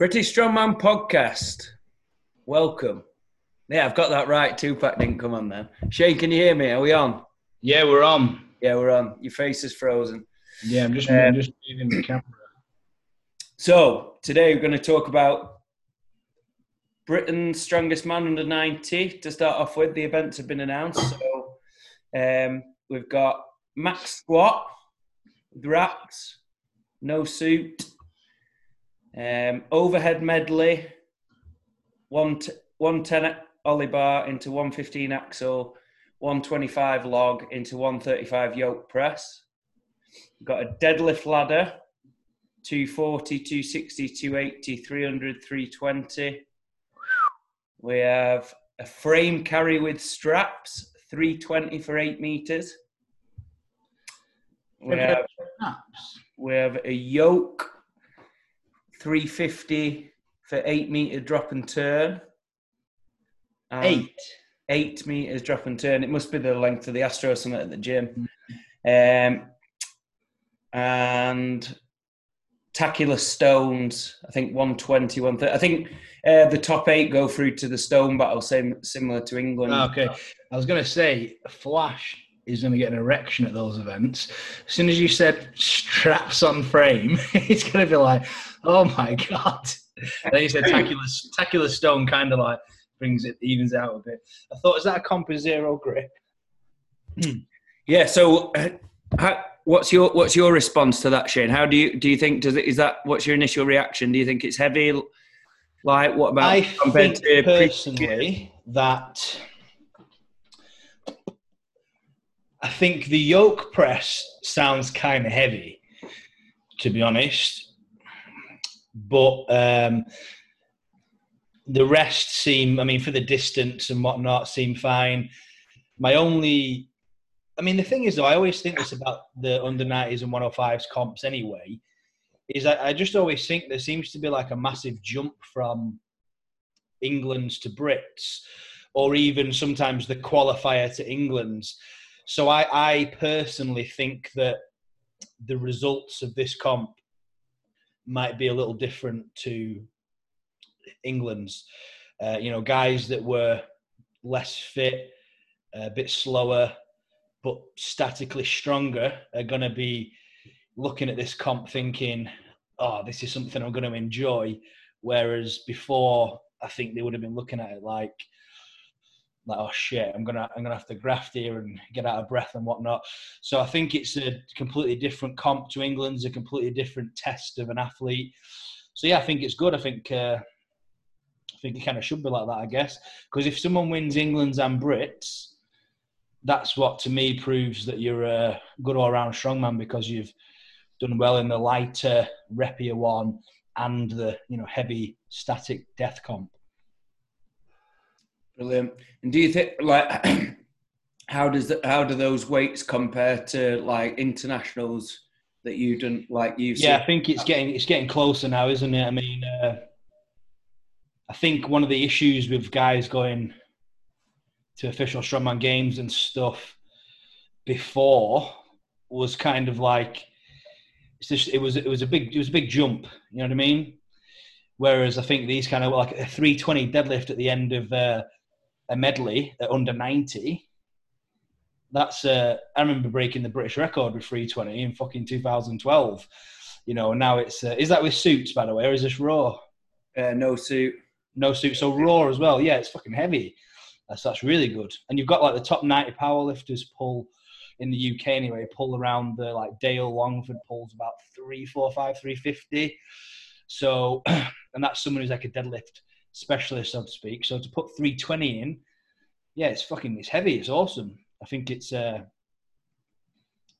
British Strongman Podcast. Welcome. Yeah, I've got that right. Tupac didn't come on then. Shane, can you hear me? Are we on? Yeah, we're on. Yeah, we're on. Your face is frozen. Yeah, I'm just, Um, I'm just moving the camera. So, today we're going to talk about Britain's strongest man under 90. To start off with, the events have been announced. So, um, we've got max squat wraps, no suit, um, overhead medley, one t- 110 ollie bar into 115 axle, 125 log into 135 yoke press. We've got a deadlift ladder, 240, 260, 280, 300, 320. We have a frame carry with straps, 320 for 8 meters. We have, we have a yoke, 350 for 8 meter drop and turn. And Eight. eight meters drop and turn. It must be the length of the Astro Summit at the gym. Um, and tacular stones, I think 120, 130. I think uh, the top eight go through to the stone battle, same similar to England. Ah, Okay, I was going to say Flash is going to get an erection at those events. As soon as you said straps on frame, it's going to be like, "Oh my god!" Then you said tacular, tacular stone, kind of like brings it evens out a bit. I thought, is that a comp zero grip? Yeah. So, uh, how, what's your what's your response to that, Shane? How do you do you think does it is that what's your initial reaction? Do you think it's heavy? Like what about I compared think to personally that I think the yoke press sounds kind of heavy, to be honest. But um, the rest seem, I mean, for the distance and whatnot, seem fine. My only, I mean, the thing is, though, I always think this about the under 90s and 105s comps anyway, is I, I just always think there seems to be like a massive jump from England's to Brits, or even sometimes the qualifier to England's. So I, I personally think that the results of this comp might be a little different to England's. Uh, you know, guys that were less fit, a bit slower, but statically stronger are going to be looking at this comp thinking, oh, this is something I'm going to enjoy. Whereas before, I think they would have been looking at it like, like oh shit, I'm gonna I'm gonna have to graft here and get out of breath and whatnot. So I think it's a completely different comp to England's, a completely different test of an athlete. So yeah, I think it's good. I think uh, I think it kind of should be like that, I guess. Because if someone wins England's and Brits, that's what to me proves that you're a good all-round strongman because you've done well in the lighter, repier one and the you know heavy static death comp. Brilliant. And do you think like how does the, how do those weights compare to like internationals that you didn't like you've Yeah, I think it's getting it's getting closer now, isn't it? I mean, uh, I think one of the issues with guys going to official strongman games and stuff before was kind of like it's just it was it was a big it was a big jump. You know what I mean? Whereas I think these kind of like a 320 deadlift at the end of uh, a medley at under 90. That's uh, I remember breaking the British record with 320 in fucking 2012. You know, now it's uh, is that with suits by the way, or is this raw? Uh, no suit. No suit, so raw as well. Yeah, it's fucking heavy. That's that's really good. And you've got like the top 90 power lifters pull in the UK anyway, pull around the like Dale Longford pulls about three, four, five, three fifty. So, and that's someone who's like a deadlift specialist, so to speak. So to put 320 in, yeah, it's fucking it's heavy. It's awesome. I think it's uh,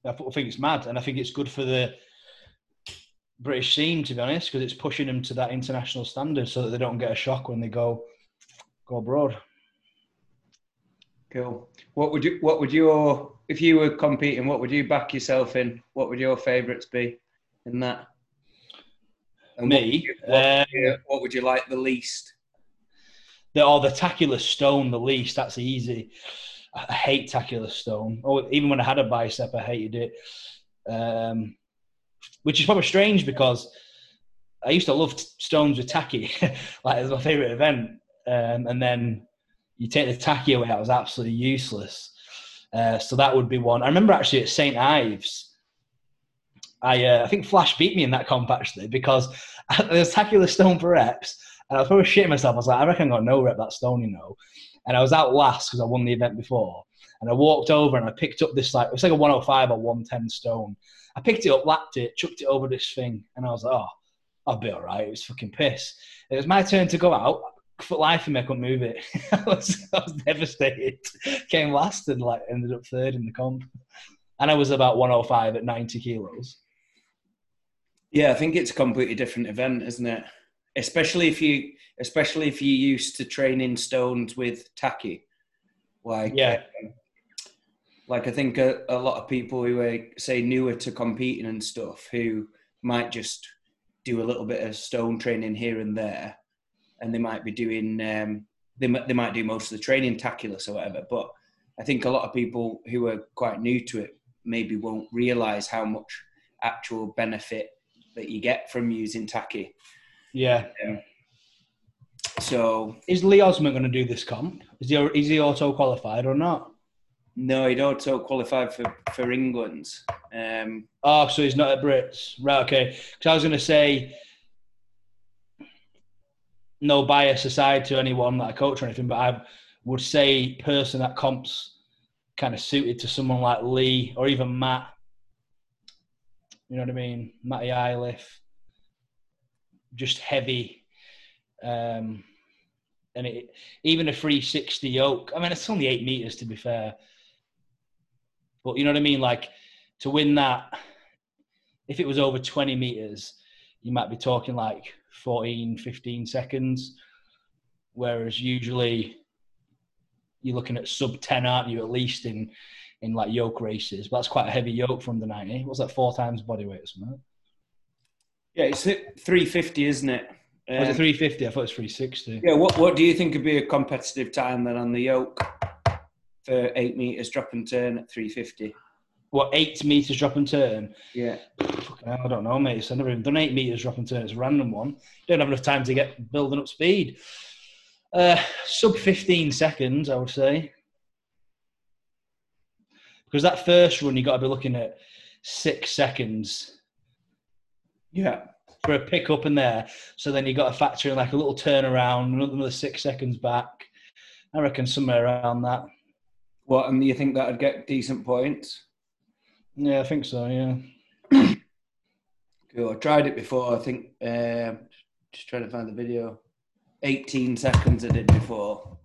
I think it's mad, and I think it's good for the British scene to be honest, because it's pushing them to that international standard, so that they don't get a shock when they go go abroad. Cool. What would you what would your if you were competing, what would you back yourself in? What would your favourites be in that? And Me, what, what, would you- what would you like the least? The or the tacular stone the least. That's easy. I hate tacular stone. Oh, even when I had a bicep, I hated it. Um, which is probably strange because I used to love stones with tacky, like it was my favorite event. Um, and then you take the tacky away, it was absolutely useless. Uh, so that would be one. I remember actually at St Ives, I uh, I think Flash beat me in that comp actually because there was with stone for reps, and I was probably shitting myself. I was like, I reckon I got no rep that stone, you know. And I was out last because I won the event before. And I walked over and I picked up this like it was like a 105 or 110 stone. I picked it up, lapped it, chucked it over this thing, and I was like, oh, I'll be all right. It was fucking piss. It was my turn to go out. For life of me, I couldn't move it. I, was, I was devastated. Came last and like ended up third in the comp. And I was about 105 at 90 kilos. Yeah, I think it's a completely different event, isn't it? Especially if you, especially if you're used to training stones with tacky. Like, Yeah. um, like I think a, a lot of people who are say newer to competing and stuff who might just do a little bit of stone training here and there, and they might be doing um, they they might do most of the training tackless or whatever. But I think a lot of people who are quite new to it maybe won't realize how much actual benefit that you get from using tacky. Yeah. So Is Lee Osmond going to do this comp? Is he, is he auto qualified or not? no, he'd also qualified for for England. Um, Oh, so he's not a Brits. Right, okay. Because I was going to say, no bias aside to anyone that I coach or anything, but I would say person that comps kind of suited to someone like Lee or even Matt. You know what I mean? Matty Iliff. Just heavy. Um, and it, even a 360 yoke. I mean, it's only eight meters to be fair. But you know what I mean? Like to win that, if it was over 20 meters, you might be talking like 14, 15 seconds. Whereas usually you're looking at sub 10, aren't you, at least in, in like yoke races. But that's quite a heavy yoke from the 90. What's that, four times body weight or something? Yeah, it's at 350, isn't it? Was Um, it 350? I thought it was 360. Yeah, what what do you think would be a competitive time then on the yoke for eight meters drop and turn at 350? What, eight meters drop and turn? Yeah. I don't know, mate. So I've never even done eight meters drop and turn. It's a random one. Don't have enough time to get building up speed. Uh, sub 15 seconds, I would say. Because that first run, you've got to be looking at six seconds Yeah. for a pick up in there. So then you got to factor in like a little turnaround, another six seconds back. I reckon somewhere around that. What, and you think that'd get decent points? Yeah, I think so. Yeah. Cool. I tried it before. I think, um, just trying to find the video. 18 seconds I did before.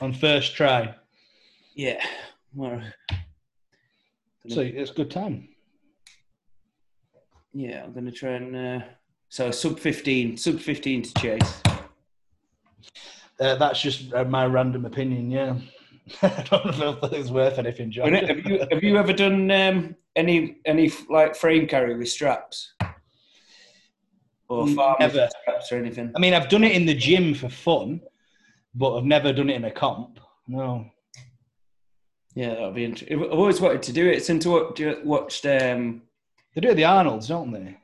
On first try. Yeah. Well, So it's good time. Yeah, I'm going to try and. Uh, so sub 15, sub 15 to chase. Uh, that's just uh, my random opinion. Yeah, I don't know if it's worth anything, John. Have you, have you ever done um, any any like frame carry with straps? Or farm Never. straps or anything? I mean, I've done it in the gym for fun, but I've never done it in a comp. No. Yeah, that would be interesting. I've always wanted to do it since I watched. Um, They do the Arnold's, don't they?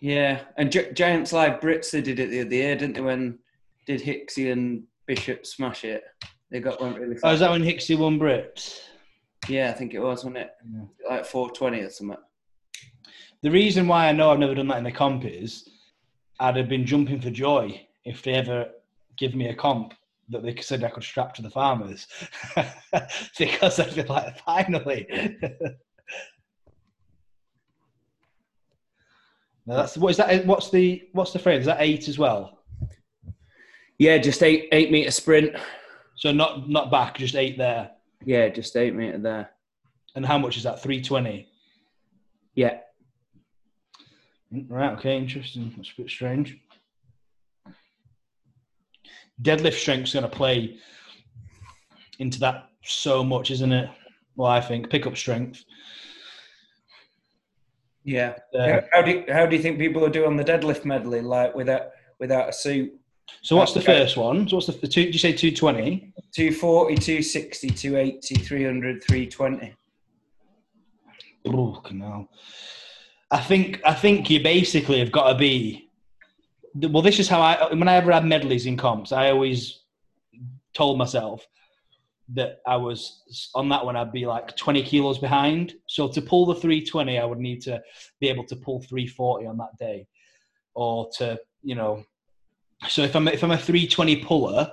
yeah, and Gi- Giants Live Brits they did it the other year, didn't they? When did Hicksy and Bishop smash it? They got one really. Oh, Fast. is that when Hicksy won Brits? Yeah, I think it was, wasn't it? Yeah. Like four twenty or something. The reason why I know I've never done that in a comp is I'd have been jumping for joy if they ever give me a comp that they said I could strap to the farmers because I'd be like, finally. Now that's what is that? What's the what's the phrase? Is that eight as well? Yeah, just eight eight meter sprint. So not not back, just eight there. Yeah, just eight meter there. And how much is that? Three twenty. Yeah, mm, Right. Okay. Interesting. That's a bit strange. Deadlift strength's going to play into that so much, isn't it? Well, I think pickup strength. Yeah. Uh, how, how do you, how do you think people will do on the deadlift medley, like without without a suit? so what's the first one? So what's the, the two? Did you say two twenty? 240, 260, 280, 300, 320. Oh, canal. I think I think you basically have got to be well, this is how I when I ever had medleys in comps, I always told myself that I was on that one. I'd be like 20 kilos behind. So to pull the 320, I would need to be able to pull 340 on that day, or to you know. So if I'm if I'm a 320 puller,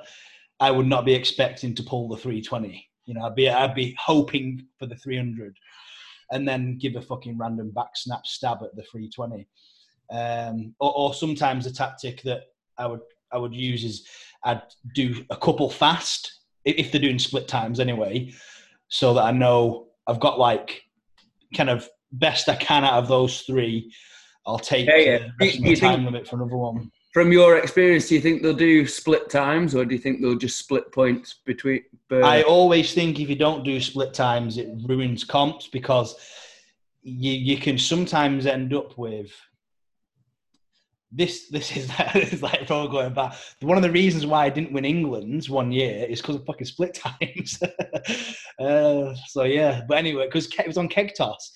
I would not be expecting to pull the 320. You know, I'd be I'd be hoping for the 300, and then give a fucking random back snap stab at the 320. Um, or, or sometimes a tactic that I would I would use is I'd do a couple fast if they're doing split times anyway, so that I know I've got like kind of best I can out of those three. I'll take yeah, yeah. the rest of time think, limit for another one. From your experience, do you think they'll do split times, or do you think they'll just split points between? I always think if you don't do split times, it ruins comps because you you can sometimes end up with this this is, is like probably going back. One of the reasons why I didn't win England's one year is because of fucking split times. uh, so yeah, but anyway, because it was on keg toss.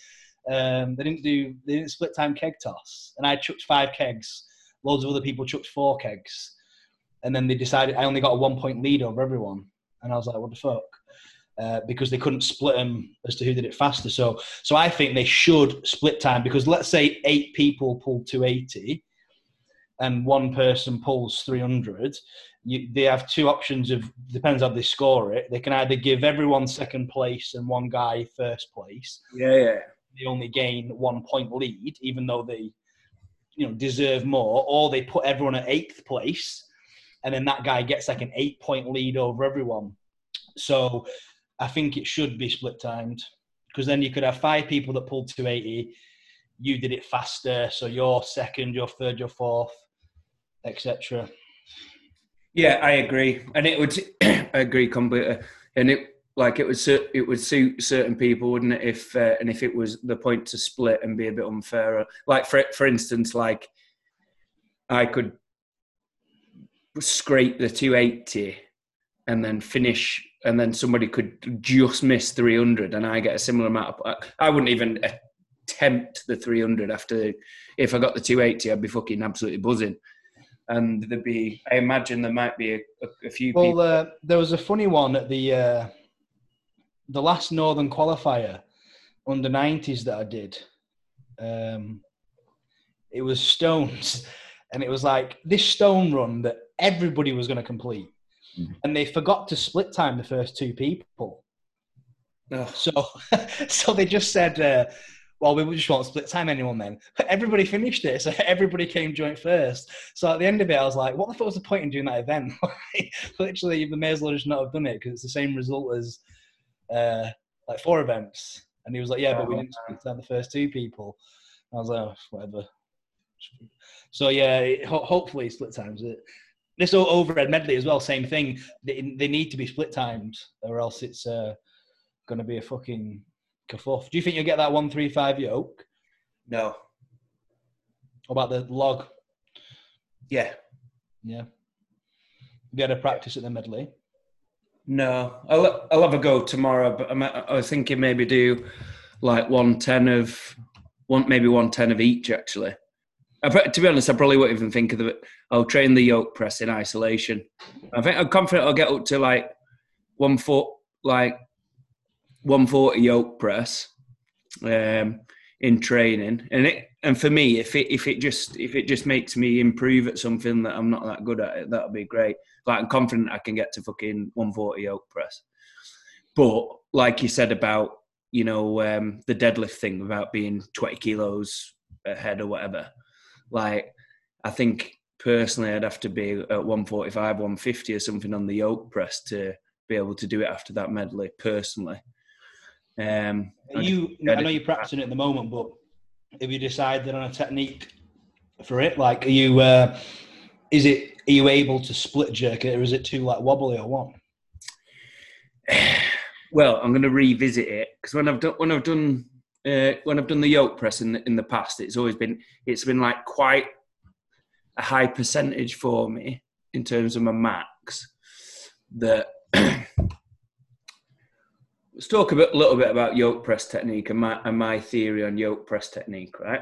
Um, they didn't do they didn't split time keg toss, and I chucked five kegs. Loads of other people chucked four kegs, and then they decided I only got a one point lead over everyone, and I was like, what the fuck? Uh, because they couldn't split them as to who did it faster. So, so I think they should split time because let's say eight people pulled 280 and one person pulls 300, you, they have two options of depends how they score it. They can either give everyone second place and one guy first place. Yeah, yeah. They only gain one point lead, even though they, you know, deserve more. Or they put everyone at eighth place, and then that guy gets like an eight point lead over everyone. So, I think it should be split timed because then you could have five people that pulled 280. You did it faster, so you're second, you're third, you're fourth etc. Yeah, I agree, and it would. I agree completely, and it like it would it would suit certain people, wouldn't it? If uh, and if it was the point to split and be a bit unfair, like for for instance, like I could scrape the 280 and then finish and then somebody could just miss 300 and i get a similar amount of i wouldn't even attempt the 300 after if i got the 280 i'd be fucking absolutely buzzing and there'd be i imagine there might be a, a, a few well uh, there was a funny one at the uh, the last northern qualifier under 90s that i did um, it was stones and it was like this stone run that everybody was going to complete mm. and they forgot to split time the first two people oh. so so they just said uh, well, we just won't split time anyone then. Everybody finished it, so everybody came joint first. So at the end of it, I was like, what the fuck was the point in doing that event? Literally, you may as well just not have done it because it's the same result as uh, like four events. And he was like, yeah, but we didn't split time the first two people. I was like, oh, whatever. So yeah, ho- hopefully split times it. This overhead medley as well, same thing. They, they need to be split times, or else it's uh, going to be a fucking kerfuff. Do you think you'll get that 135 yoke? No. What about the log? Yeah. Yeah. Have you had a practice at the medley? No, I'll I'll have a go tomorrow. But I'm, I was thinking maybe do like one ten of one, maybe one ten of each. Actually, I, to be honest, I probably won't even think of it. I'll train the yoke press in isolation. I think I'm confident I'll get up to like one foot, like 140 yoke press um, in training, and it and for me, if it if it just if it just makes me improve at something that I'm not that good at, it that'll be great. Like I'm confident I can get to fucking 140 yoke press. But like you said about you know um, the deadlift thing about being 20 kilos ahead or whatever, like I think personally I'd have to be at 145, 150 or something on the yoke press to be able to do it after that medley personally. Um, you, I know you're practicing it at the moment, but have you decided on a technique for it? Like, are you, uh, is it, are you able to split jerk it, or is it too like wobbly or what? Well, I'm going to revisit it because when I've done when I've done uh, when I've done the yoke press in the, in the past, it's always been it's been like quite a high percentage for me in terms of my max that let's talk a bit, little bit about yoke press technique and my, and my theory on yoke press technique, right?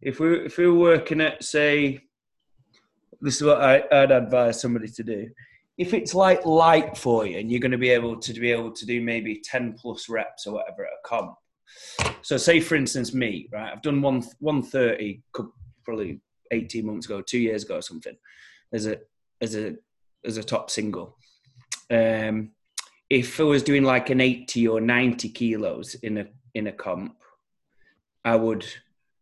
If we if we were working at say this is what I, I'd advise somebody to do. If it's like light for you, and you're going to be able to be able to do maybe ten plus reps or whatever at a comp. So, say for instance, me, right? I've done one one thirty, probably eighteen months ago, two years ago, or something, as a as a as a top single. Um, if I was doing like an eighty or ninety kilos in a in a comp, I would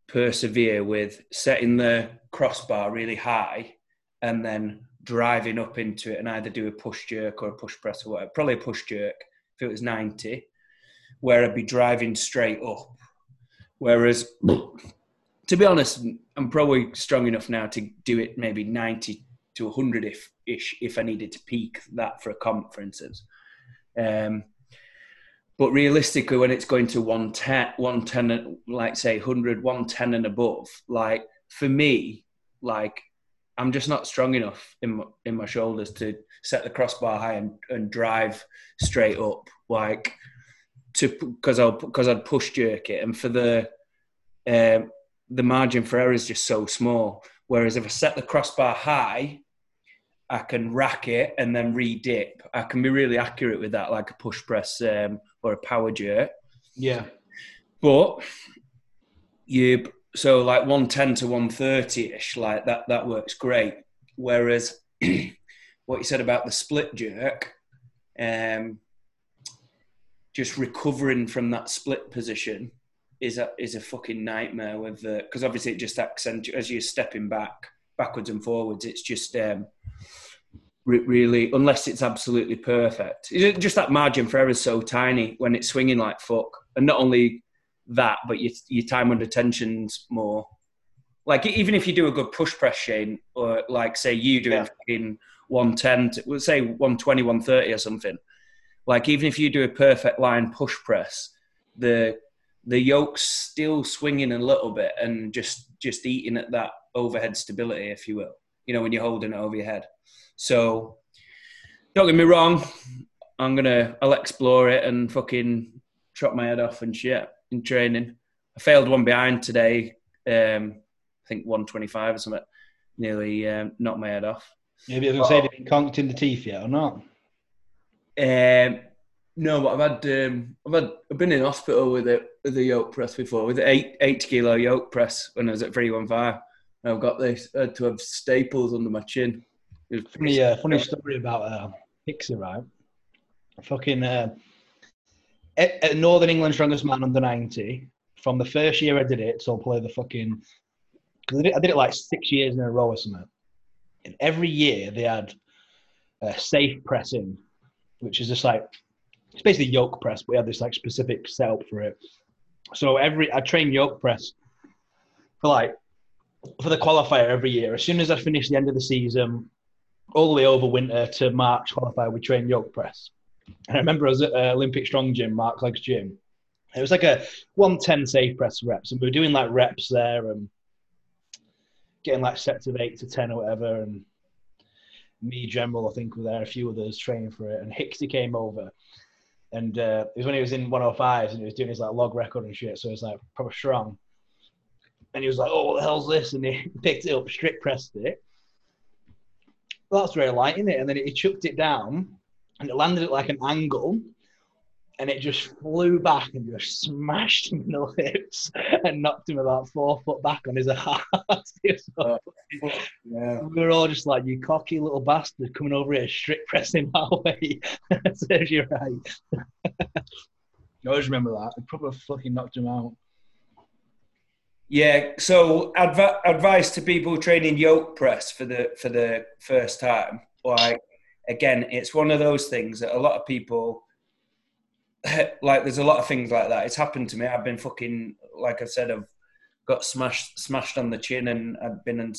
persevere with setting the crossbar really high and then driving up into it and either do a push jerk or a push press or whatever. Probably a push jerk if it was 90, where I'd be driving straight up. Whereas, to be honest, I'm probably strong enough now to do it maybe 90 to 100 if ish if I needed to peak that for a comp, for instance. Um, but realistically, when it's going to 110, 110 like say 100, 110 and above, like for me, like I'm just not strong enough in my, in my shoulders to set the crossbar high and, and drive straight up, like to because I'll because I'd push jerk it, and for the um, the margin for error is just so small. Whereas if I set the crossbar high, I can rack it and then re-dip. I can be really accurate with that, like a push press um, or a power jerk. Yeah. But you so like 110 to 130 ish, like that that works great. Whereas what you said about the split jerk, um, just recovering from that split position is a is a fucking nightmare with the because obviously it just accentuates as you're stepping back backwards and forwards. It's just um, really unless it's absolutely perfect. Just that margin for error is so tiny when it's swinging like fuck, and not only that, but your your time under tension's more. Like even if you do a good push press, Shane, or like say you do yeah. it in 110, to, we'll say 120, 130 or something. Like even if you do a perfect line push press, the the yoke's still swinging a little bit and just just eating at that overhead stability, if you will. You know when you're holding it over your head. So don't get me wrong, I'm gonna I'll explore it and fucking chop my head off and shit in training. I failed one behind today. Um, I think 125 or something. Nearly um, knocked my head off. Maybe I was gonna say, have you been conked in the teeth yet or not? Um, no, but I've had um, I've had I've been in hospital with it with a yoke press before with an eight eight kilo yoke press when I was at 315. And I've got this I had to have staples under my chin. Funny, uh, funny story about uh, Hicksy, right? Fucking uh, Northern England Strongest Man under 90, from the first year I did it, so I'll play the fucking. Because I, I, did it like six years in a row or something. And every year they had uh, safe pressing, which is just like, it's basically yoke press, but we had this like specific setup for it. So every, I train yoke press for like, for the qualifier every year. As soon as I finish the end of the season, all the way over winter to March qualifier, we train yoke press. And I remember I was at uh, Olympic Strong Gym, Mark Legg's gym. It was like a 110 safe press reps, and we were doing like reps there and getting like sets of eight to 10 or whatever. And me, General, I think, were there, a few others training for it. And Hicksy came over. And uh, it was when he was in 105s and he was doing his like log record and shit. So it was like proper strong. And he was like, oh, what the hell's this? And he picked it up, strict pressed it. Well, that's very light, isn't it? And then he chucked it down and it landed at like an angle and it just flew back and just smashed him in the lips and knocked him about four foot back on his ass. so, oh, yeah. We were all just like, you cocky little bastard coming over here, strict pressing our way. Serves you right. I always remember that. I probably fucking knocked him out. Yeah, so adv- advice to people training yoke press for the for the first time, like again, it's one of those things that a lot of people like. There's a lot of things like that. It's happened to me. I've been fucking like I said. I've got smashed smashed on the chin, and I've been and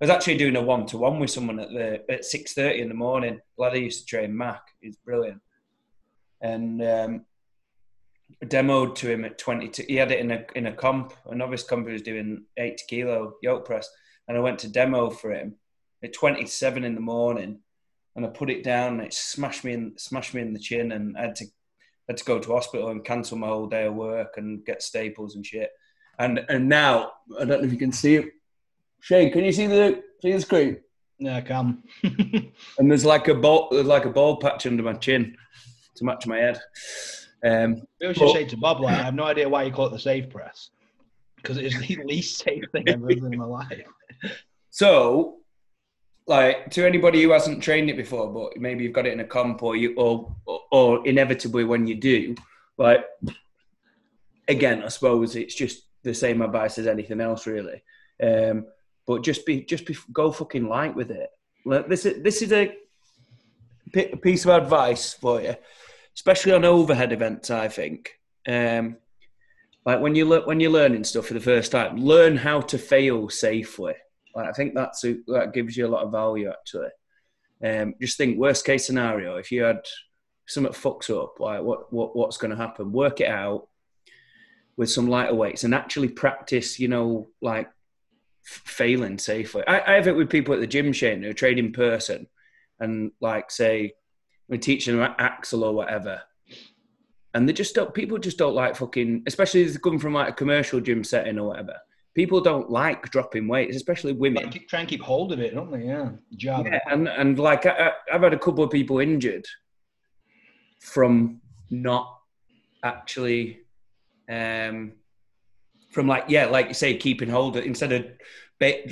I was actually doing a one to one with someone at the at six thirty in the morning. I used to train Mac. He's brilliant, and um, demoed to him at twenty two. He had it in a in a comp. A novice comp he was doing eight kilo yoke press, and I went to demo for him at twenty seven in the morning and I put it down and it smashed me in smashed me in the chin and I had to had to go to hospital and cancel my whole day of work and get staples and shit. And and now I don't know if you can see it. Shane, can you see the see the screen? Yeah, I can. and there's like a ball, there's like a ball patch under my chin to match my head. Um, I should say to Bob, like, I have no idea why you call it the safe press because it is the least safe thing I've ever done in my life. So, like to anybody who hasn't trained it before, but maybe you've got it in a comp or you or or, inevitably when you do, like again, I suppose it's just the same advice as anything else, really. Um, but just be just be go fucking light with it. Like, this is this is a piece of advice for you, especially on overhead events. I think. Um, like when you le- when you're learning stuff for the first time, learn how to fail safely. Like I think that's a, that gives you a lot of value actually. Um, just think worst case scenario if you had something fucks up, like what, what what's going to happen? Work it out with some lighter weights and actually practice. You know, like f- failing safely. I, I have it with people at the gym, Shane, who train in person, and like say we're teaching them axle or whatever, and they just don't. People just don't like fucking, especially if they come from like a commercial gym setting or whatever. People don't like dropping weights, especially women. Keep, try and keep hold of it, don't they? Yeah, yeah, and and like I, I've had a couple of people injured from not actually um from like yeah like you say keeping hold of it instead of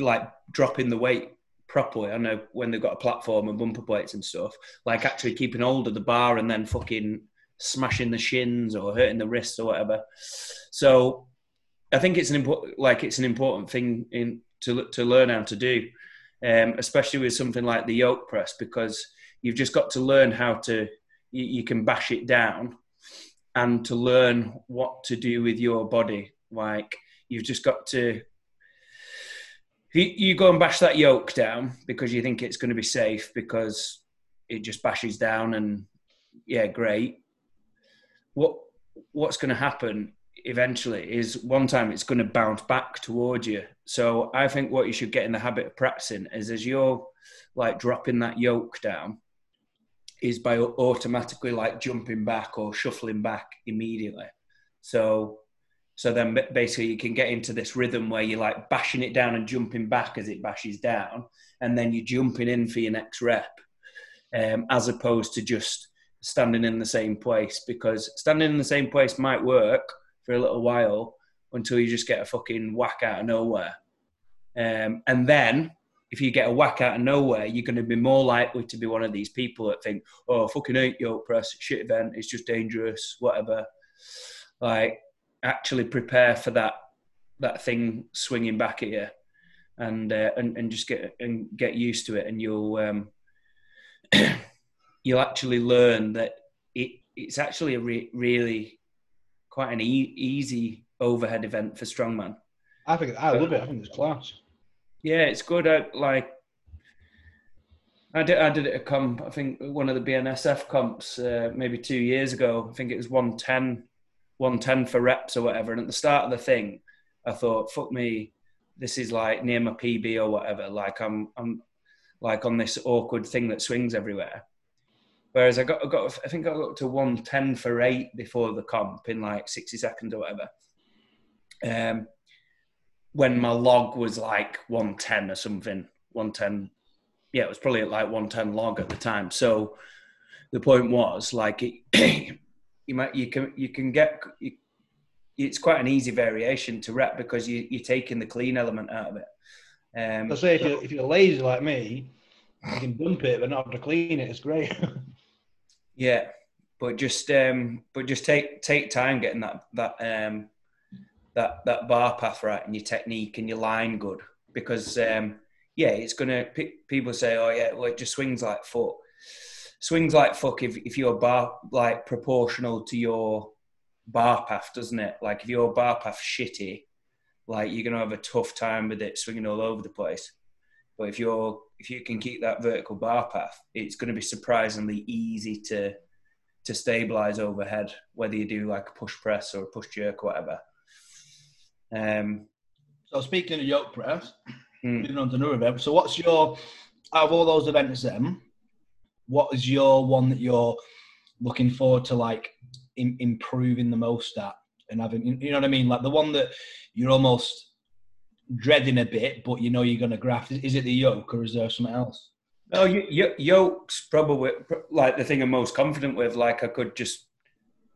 like dropping the weight properly i know when they've got a platform and bumper plates and stuff like actually keeping hold of the bar and then fucking smashing the shins or hurting the wrists or whatever so I think it's an important, like it's an important thing in to to learn how to do, um, especially with something like the yoke press, because you've just got to learn how to you, you, can bash it down, and to learn what to do with your body. Like you've just got to. You, go and bash that yoke down because you think it's going to be safe because it just bashes down and yeah, great. What what's going to happen eventually is one time it's going to bounce back towards you. So I think what you should get in the habit of practicing is as you're like dropping that yoke down, is by automatically like jumping back or shuffling back immediately. So so then basically you can get into this rhythm where you're like bashing it down and jumping back as it bashes down, and then you're jumping in for your next rep, um, as opposed to just standing in the same place because standing in the same place might work for a little while until you just get a fucking whack out of nowhere. Um, and then if you get a whack out of nowhere, you're going to be more likely to be one of these people that think, oh, fucking hate yoke press, shit event, it's just dangerous, whatever. Like, actually prepare for that that thing swinging back at you, and uh, and and just get and get used to it, and you'll um, you'll actually learn that it it's actually a re- really quite an e- easy overhead event for strongman. I think I love it. I think it's class. Yeah, it's good. I, like I did, I did it at a comp. I think one of the BNSF comps uh, maybe two years ago. I think it was 110, 110 for reps or whatever. And at the start of the thing, I thought, "Fuck me, this is like near my PB or whatever. Like I'm, I'm like on this awkward thing that swings everywhere." Whereas I got, I got, I think I got to 110 for eight before the comp in like 60 seconds or whatever. Um, when my log was like 110 or something, 110. Yeah, it was probably at like 110 log at the time. So the point was like, it, you might, you can, you can get, you, it's quite an easy variation to rep because you, you're taking the clean element out of it. Um, I say if you're, if you're lazy like me, you can dump it but not have to clean it. It's great. Yeah, but just um, but just take take time getting that that um, that that bar path right and your technique and your line good because um, yeah, it's gonna. People say, oh yeah, well it just swings like foot. Swings like fuck if if your bar like proportional to your bar path, doesn't it? Like if your bar path shitty, like you're gonna have a tough time with it swinging all over the place. But if you're if you can keep that vertical bar path, it's going to be surprisingly easy to to stabilize overhead, whether you do like a push press or a push jerk or whatever. Um, so speaking of yoke press, mm. moving on to another event. So what's your out of all those events then? What is your one that you're looking forward to like in, improving the most at and having you know what I mean? Like the one that you're almost dreading a bit, but you know you're going to graft? Is it the yoke or is there something else? No, y- y- yoke's probably like the thing I'm most confident with. Like I could just,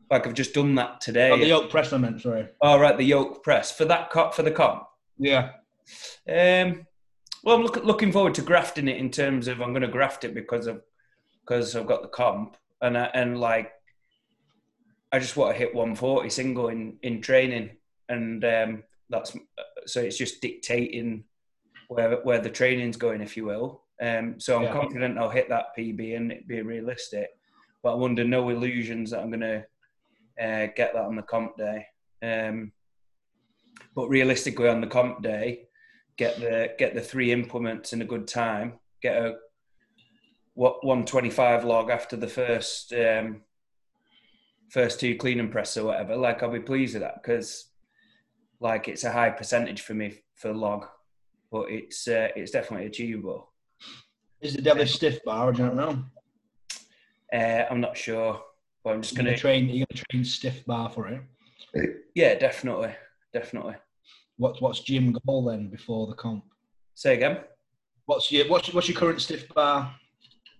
like I've just done that today. Oh, the yoke press, I meant, sorry. All right, the yoke press for that cop for the comp. Yeah. Um, well, I'm look, looking forward to grafting it in terms of I'm going to graft it because of because I've got the comp and I, and like I just want to hit 140 single in in training and um, that's so it's just dictating where where the training's going, if you will. Um, so I'm Yeah. confident I'll hit that PB and it be realistic, but I'm under no illusions that I'm going to uh, get that on the comp day. Um, but realistically, on the comp day, get the get the three implements in a good time. Get a what 125 log after the first um, first two clean and press or whatever. Like I'll be pleased with that because like it's a high percentage for me for log, but it's uh, it's definitely achievable. Is the deadlift stiff bar? Or do you not know? Uh, I'm not sure, but I'm just You're gonna going to train. You're to train stiff bar for it. yeah, definitely, definitely. What's what's gym goal then before the comp? Say again. What's your what's, what's your current stiff bar?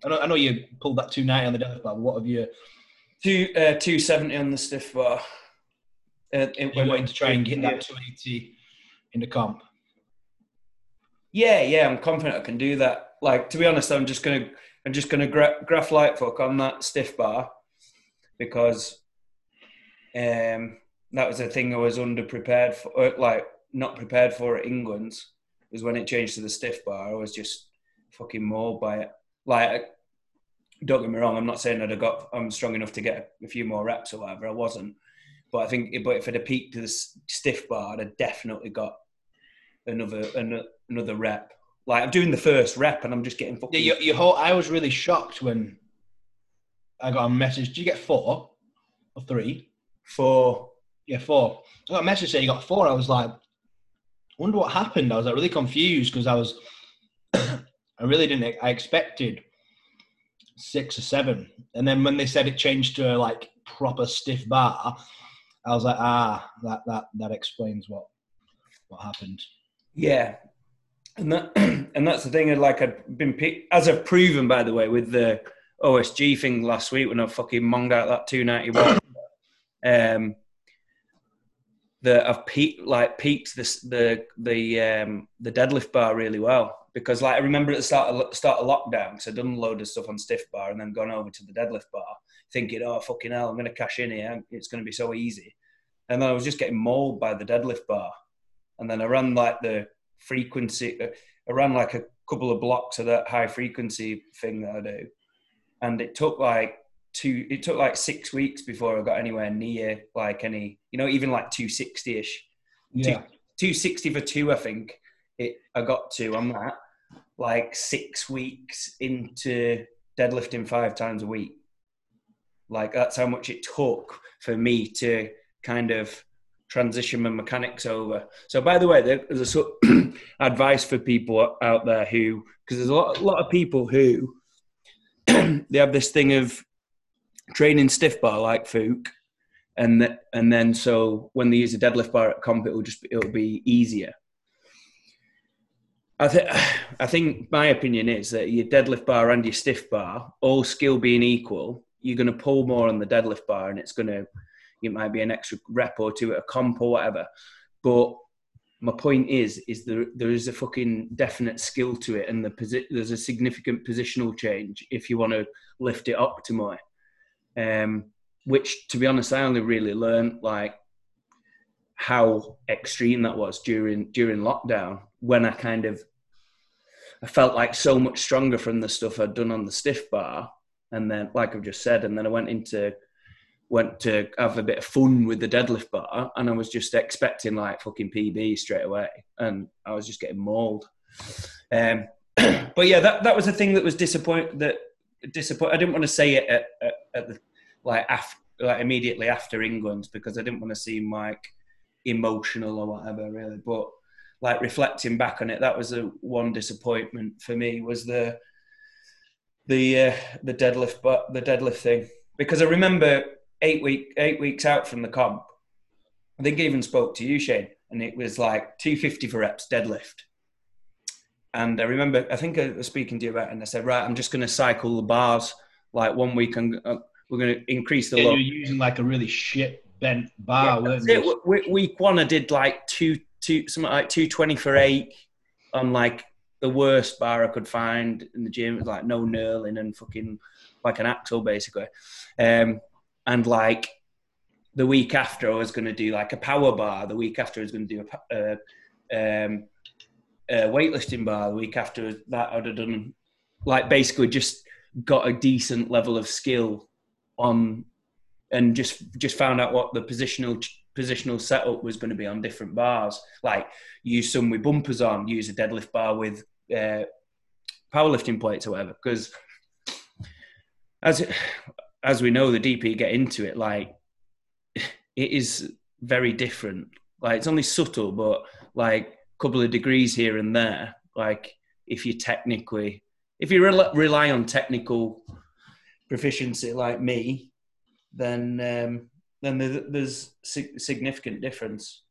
I know, I know you pulled that 290 on the deadlift bar. But what have you? Two uh, two seventy on the stiff bar. Uh, You're wanting to try and get that 280 in the comp. Yeah, yeah, I'm confident I can do that. Like to be honest, I'm just gonna I'm just gonna gra- graph light fuck on that stiff bar because um, that was a thing I was under prepared for, uh, like not prepared for at England's. Was when it changed to the stiff bar, I was just fucking mauled by it. Like, don't get me wrong, I'm not saying that I got I'm strong enough to get a few more reps or whatever. I wasn't, but I think, but if I'd have peaked to the stiff bar, I'd have definitely got another ano- another rep. Like I'm doing the first rep and I'm just getting Yeah, your, your whole. I was really shocked when I got a message. Did you get four or three? four. Yeah, four. I got a message saying you got four. I was like, wonder what happened. I was like really confused because I was, I really didn't. I expected six or seven, and then when they said it changed to like proper stiff bar, I was like, ah, that that that explains what what happened. Yeah, and that and that's the thing. Like I've been as I've proven by the way with the OSG thing last week when I fucking monged out that two ninety one. um, that I've peaked like peaked this the the um the deadlift bar really well because like I remember at the start of start of lockdown because I'd done a load of stuff on stiff bar and then gone over to the deadlift bar thinking oh fucking hell I'm gonna cash in here it's gonna be so easy. And then I was just getting mauled by the deadlift bar. And then I ran like the frequency uh, I ran like a couple of blocks of that high frequency thing that I do. And it took like two it took like six weeks before I got anywhere near like any you know even like 260ish Yeah, 260 for two I think it I got to on that like six weeks into deadlifting five times a week like that's how much it took for me to kind of transition my mechanics over so by the way there's a sort advice for people out there who because there's a lot, a lot of people who they have this thing of training stiff bar like Fook, and and then so when they use a deadlift bar at comp, it will just it'll be easier. I think I think my opinion is that your deadlift bar and your stiff bar, all skill being equal, you're going to pull more on the deadlift bar, and it's going to it might be an extra rep or two at a comp or whatever. But my point is, is there there is a fucking definite skill to it, and the posi- there's a significant positional change if you want to lift it optimally. Um, which, to be honest, I only really learned like how extreme that was during during lockdown when I kind of I felt like so much stronger from the stuff I'd done on the stiff bar, and then like I've just said, and then I went into went to have a bit of fun with the deadlift bar, and I was just expecting like fucking PB straight away, and I was just getting mauled. Um, but yeah, that that was the thing that was disappoint that disappoint. I didn't want to say it at, at, at the like after like immediately after England because I didn't want to seem like emotional or whatever really, but like reflecting back on it, that was the one disappointment for me was the the uh, the deadlift, but the deadlift thing because I remember eight week eight weeks out from the comp. I think I even spoke to you, Shane, and it was like 250 for reps deadlift. And I remember, I think I was speaking to you about it, and I said, right, I'm just going to cycle the bars. Like one week, I'm, uh, we're going to increase the Yeah, load. you're using like a really shit bent bar, that's weren't you? W- w- Week one, I did like two, two, something like two twenty for eight on like the worst bar I could find in the gym. It was like no knurling and fucking like an axle basically. Um, and like the week after, I was going to do like a power bar. The week after, I was going to do a, uh, um, a weightlifting bar. The week after that, I'd have done like basically just got a decent level of skill on and just just found out what the positional positional setup was going to be on different bars. Like use some with bumpers on, use a deadlift bar with uh, powerlifting plates or whatever. Because as as we know, the deeper you get into it, like it is very different. Like it's only subtle, but like a couple of degrees here and there. Like if you technically, if you rel- rely on technical proficiency like me, then um, then there- there's significant difference.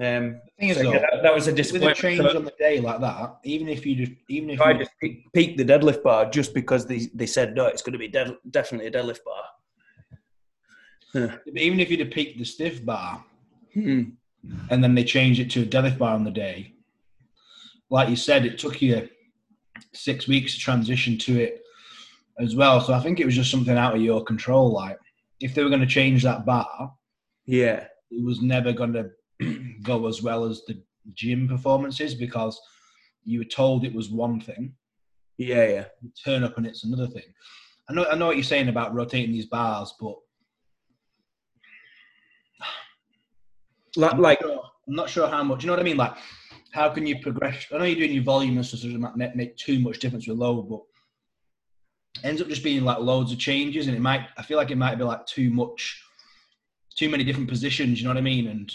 Um, The thing is, so, though, yeah, that, that was a with a change on the day like that, even if you just, even if I you just pe- peaked the deadlift bar just because they, they said no, it's going to be dead, definitely a deadlift bar. even if you'd have peaked the stiff bar Hmm. and then they changed it to a deadlift bar on the day, like you said, it took you six weeks to transition to it as well. So I think it was just something out of your control. Like if they were going to change that bar, Yeah, it was never going to go as well as the gym performances because you were told it was one thing. yeah, yeah. You turn up and it's another thing. I know, I know what you're saying about rotating these bars, but Like, I'm like sure, I'm not sure how much. You know what I mean? Like, how can you progress? I know you're doing your volume and stuff, so it doesn't make, make too much difference with load, but ends up just being like loads of changes, and it might. I feel like it might be like too much, too many different positions. You know what I mean? And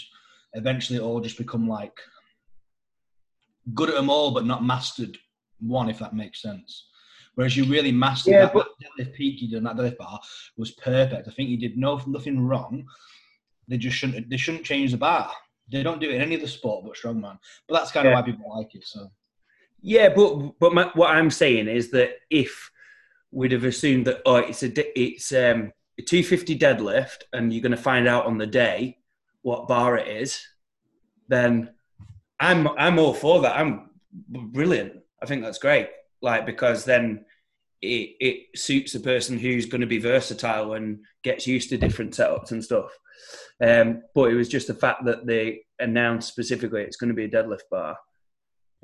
eventually, it all just become like good at them all, but not mastered one, if that makes sense. Whereas you really mastered Yeah, that, but- that deadlift peak you did, and that deadlift bar was perfect. I think you did no nothing wrong. They just shouldn't. They shouldn't change the bar. They don't do it in any other sport but strongman. But that's kind of why people like it. So Yeah, but but my, what I'm saying is that if we'd have assumed that oh, it's a it's um, a 250 deadlift, and you're going to find out on the day what bar it is, then I'm I'm all for that. I'm brilliant. I think that's great. Like because then it it suits the person who's going to be versatile and gets used to different setups and stuff. Um, but it was just the fact that they announced specifically it's going to be a deadlift bar.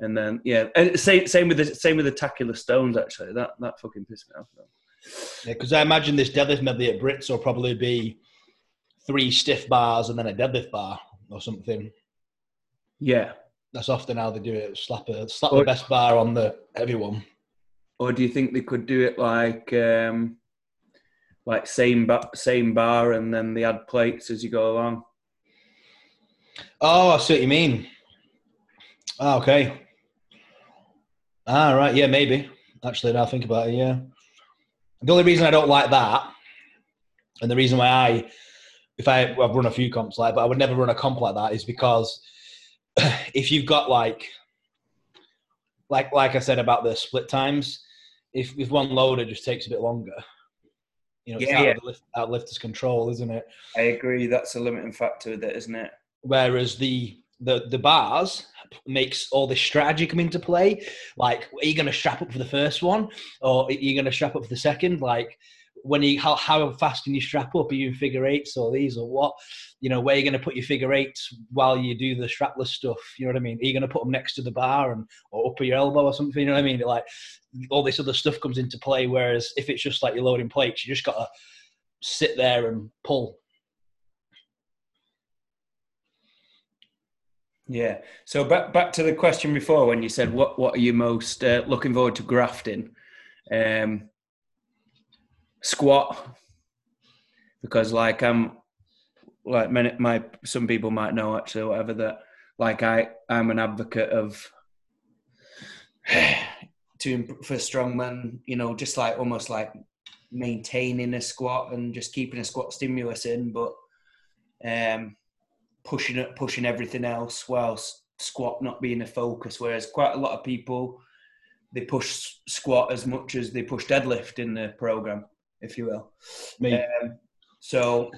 And then yeah, and same same with the same with the tacular stones actually. That that fucking pissed me off. though. yeah, because I imagine this deadlift medley at Brits will probably be three stiff bars and then a deadlift bar or something. Yeah. That's often how they do it. Slap a slap Or- the best bar on the heavy one. Or do you think they could do it like um, like same bar, same bar and then they add plates as you go along? Oh, I see what you mean. Ah, okay. Ah, right. Yeah, maybe. Actually, now I think about it, yeah. The only reason I don't like that, and the reason why I, if I, I've run a few comps like, but I would never run a comp like that, is because if you've got like, like, like I said about the split times, if if one loader just takes a bit longer, you know, it's Yeah, out, yeah. Of lift, out of lifter's control, isn't it? I agree. That's a limiting factor with it, isn't it? whereas the the the bars makes all this strategy come into play. Like are you going to strap up for the first one? Or are you going to strap up for the second? Like when you how, how fast can you strap up? Are you in figure eights or these or what? You know where are you going to put your figure eights while you do the strapless stuff? You know what i mean? Are you going to put them next to the bar and or up your elbow or something? You know what i mean? Like all this other stuff comes into play whereas if it's just like you're loading plates you just got to sit there and pull Yeah. So back back to the question before when you said what what are you most uh, looking forward to grafting? Um, squat, because like I'm like many my some people might know actually whatever that like I I'm an advocate of to for strongman you know just like almost like maintaining a squat and just keeping a squat stimulus in but um pushing it, pushing everything else, whilst squat not being a focus. Whereas quite a lot of people they push squat as much as they push deadlift in the program, if you will. Me, Um, so,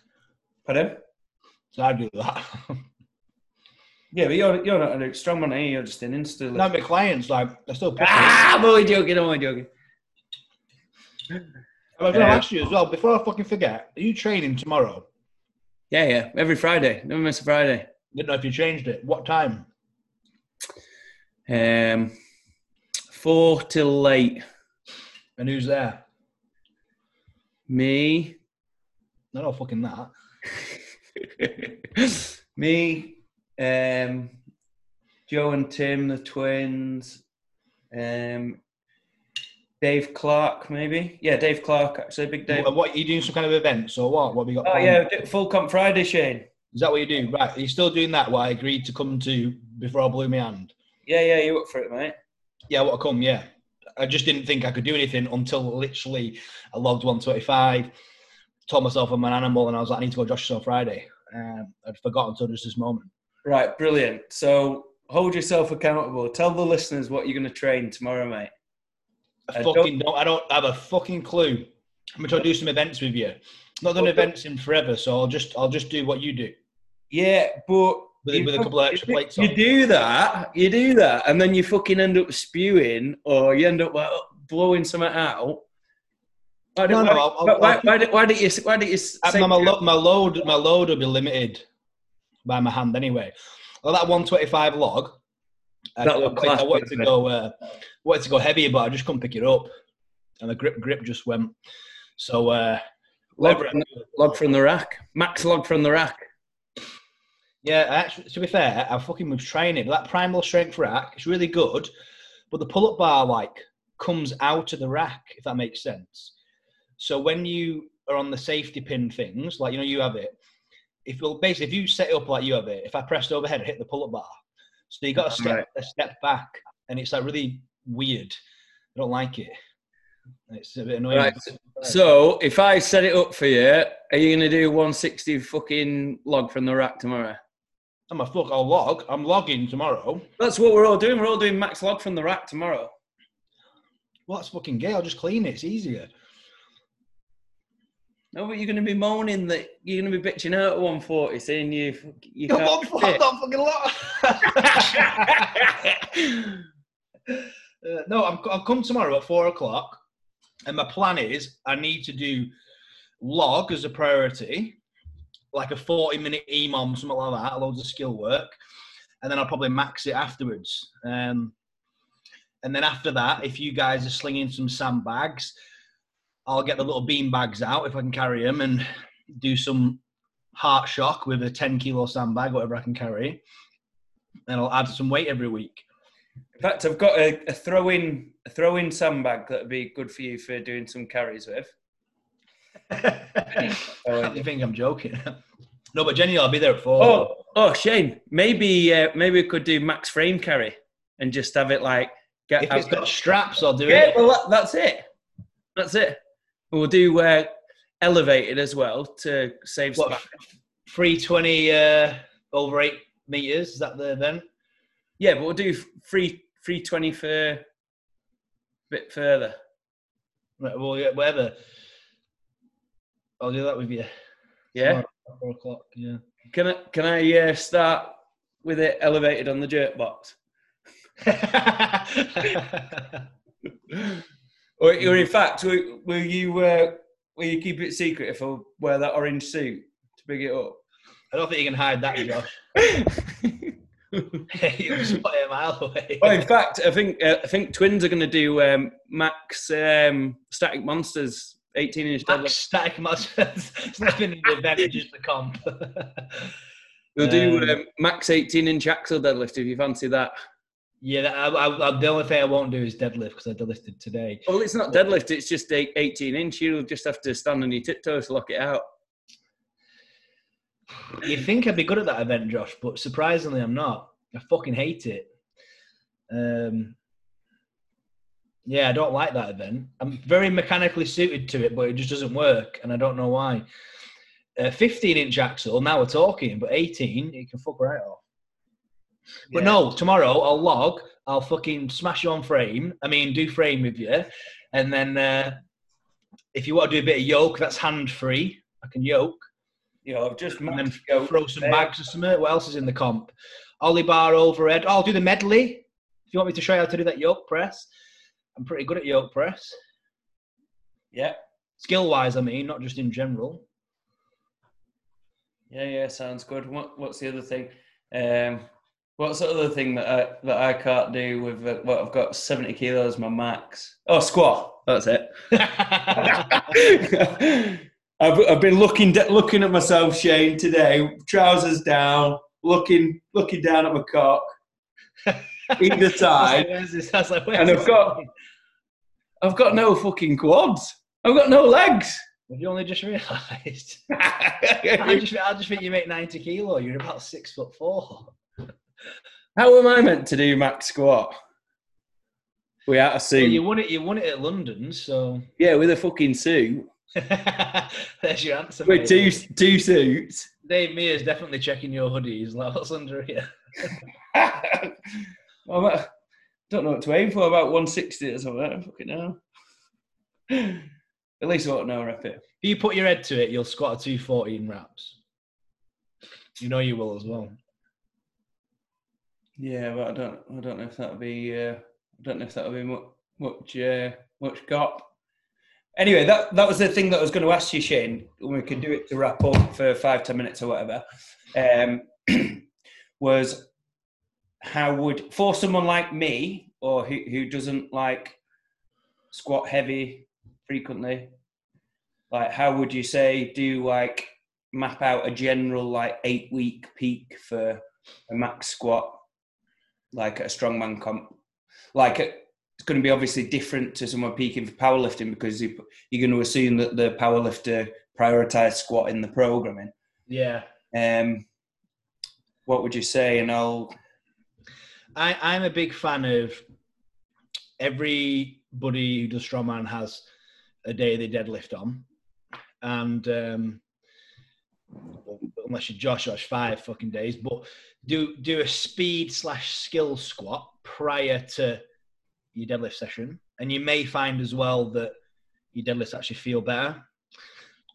pardon? so I do that. Yeah, but you're you're not a strong one, you? You're just an insta. Now my clients like I still ah, I'm only joking. I'm only joking. I was going to ask you as well before I fucking forget. Are you training tomorrow? Yeah, yeah. Every Friday. Never miss a Friday. Didn't know if you changed it. What time? Um, four till late. And who's there? Me, Not all fucking that. me, um, Joe and Tim, the twins, um, Dave Clark, maybe. Yeah, Dave Clark. Actually, Big Dave. What, what are you doing? Some kind of events or what? What have you got? Oh planned? yeah, full comp Friday, Shane. Is that what you do? Right. Are you still doing that? What I agreed to come to before I blew my hand. Yeah, yeah, you up for it, mate? Yeah, what I come? Yeah. I just didn't think I could do anything until literally I logged 125. Told myself I'm an animal, and I was like, I need to go Josh on Friday. Um, I'd forgotten until just this moment. Right, brilliant. So hold yourself accountable. Tell the listeners what you're going to train tomorrow, mate. I fucking don't. I don't have a fucking clue. I'm gonna try to do some events with you. Not done events in forever, so I'll just I'll just do what you do Yeah, but with, you with a couple of extra plates You on. do that, you do that, and then you fucking end up spewing, or you end up well, blowing something out. Why, do- No, no, why, I'll- I'll- why, why, did- why did you? Why did you say? My, my, lo- my load my load will be limited by my hand anyway. Well, that 125 log. I, That looked wanted- I class, wanted to go uh, wanted to go heavier, but I just couldn't pick it up, and the grip grip just went. So uh, log, from, log from the rack, max log from the rack. Yeah, actually, to be fair, I fucking was training. That primal strength rack is really good, but the pull-up bar like comes out of the rack, if that makes sense. So when you are on the safety pin things, like you know you have it, if well basically if you set it up like you have it, if I pressed overhead, I hit the pull-up bar. So you got to step Right. a step back, and it's like really weird. I don't like it. It's a bit annoying. Right. So if I set it up for you, are you going to do 160 fucking log from the rack tomorrow? I'm a fuck. I'll log. I'm logging tomorrow. That's what we're all doing. We're all doing max log from the rack tomorrow. Well, that's fucking gay. I'll just clean it. It's easier. No, but you're going to be moaning that you're going to be bitching out at 140, saying you you can't. fit. not fucking lot. Uh, no, I'm, I'll come tomorrow at four o'clock, and my plan is I need to do log as a priority, like a forty-minute EMOM, something like that, loads of skill work, and then I'll probably max it afterwards. Um, and then after that, if you guys are slinging some sandbags, I'll get the little bean bags out if I can carry them and do some heart shock with a ten kilo sandbag, whatever I can carry, and I'll add some weight every week. In fact, I've got a, a throw-in a throw-in sandbag that'd be good for you for doing some carries with. you think I'm joking? no, but Jenny, I'll be there at four. Oh, oh, Shane, maybe uh, maybe we could do max frame carry and just have it like get. if it's got straps, I'll do yeah, it. Yeah, well, that, that's it. That's it. We'll do uh, elevated as well to save What, space. 320 uh, over eight meters. Is that the event? Yeah, but we'll do three three twenty for a bit further. Right, well, yeah, whatever. I'll do that with you. Yeah. Tomorrow Four o'clock. Yeah. Can I can I uh, start with it elevated on the jerk box? Or, or in fact, will, you uh, will you keep it secret if I wear that orange suit to big it up? I don't think you can hide that, Josh. You'll just put it a mile away. well, in fact, I think uh, I think twins are going to do um, max um, static monsters, eighteen inch Max static Monsters. it's not even an event, just a comp. They'll do Um, um, max eighteen inch axle deadlift if you fancy that. Yeah, I, I, I, the only thing I won't do is deadlift because I deadlifted today. Well, it's not deadlift; it's just eighteen inch. You'll just have to stand on your tiptoes to lock it out. You'd think I'd be good at that event, Josh, but surprisingly, I'm not. I fucking hate it. Um, yeah, I don't like that event. I'm very mechanically suited to it, but it just doesn't work, and I don't know why. uh, 15 inch axle, now we're talking, but 18, you can fuck right off. But Yeah. no, tomorrow I'll log, I'll fucking smash you on frame. I mean, do frame with you. And then uh, if you want to do a bit of yoke, that's hand free. I can yoke. You know, I've just And then throw some there. bags or something. What else is in the comp? Ollie bar overhead. Oh, I'll do the medley. If you want me to show you how to do that yoke press, I'm pretty good at yoke press. Yeah, Skill wise, I mean, not just in general. yeah, yeah. Sounds good. What, what's the other thing? Um, what's the other thing that I that I can't do with uh, what I've got seventy kilos my max? Oh, squat. That's it. I've, I've been looking looking at myself, Shane, today. Trousers down, looking looking down at my cock, either side, like, and I've got? I've got no fucking quads. I've got no legs. Have you only just realised? I just, I just think you make 90 kilo. You're about six foot four. How am I meant to do max squat? We out of Well, suit. you won it. You won it at London, so yeah, with a fucking suit. there's your answer. With two two suits. Dave Mears definitely checking your hoodies. Like, what's under here? I'm don't know what to aim for. About 160 or something. I don't fucking know. At least I won't know rep it. If you put your head to it, you'll squat a 214 reps. You know you will as well. Yeah, but I don't. I don't know if that'll be. Uh, I don't know if that'll be much much uh, much got. Anyway, that that was the thing that I was going to ask you, Shane. When we could do it to wrap up for five ten minutes or whatever. Um, was how would for someone like me or who who doesn't like squat heavy frequently, like how would you say do like map out a general like eight week peak for a max squat like a strongman comp. Like it- it's going to be obviously different to someone peaking for powerlifting because you, you're going to assume that the powerlifter prioritize squat in the programming. Yeah. Um, what would you say? And I'll I, I'm a big fan of everybody who does strongman has a day they deadlift on, and um, unless you're Josh, Josh five fucking days, but do do a speed slash skill squat prior to your deadlift session, and you may find as well that your deadlifts actually feel better.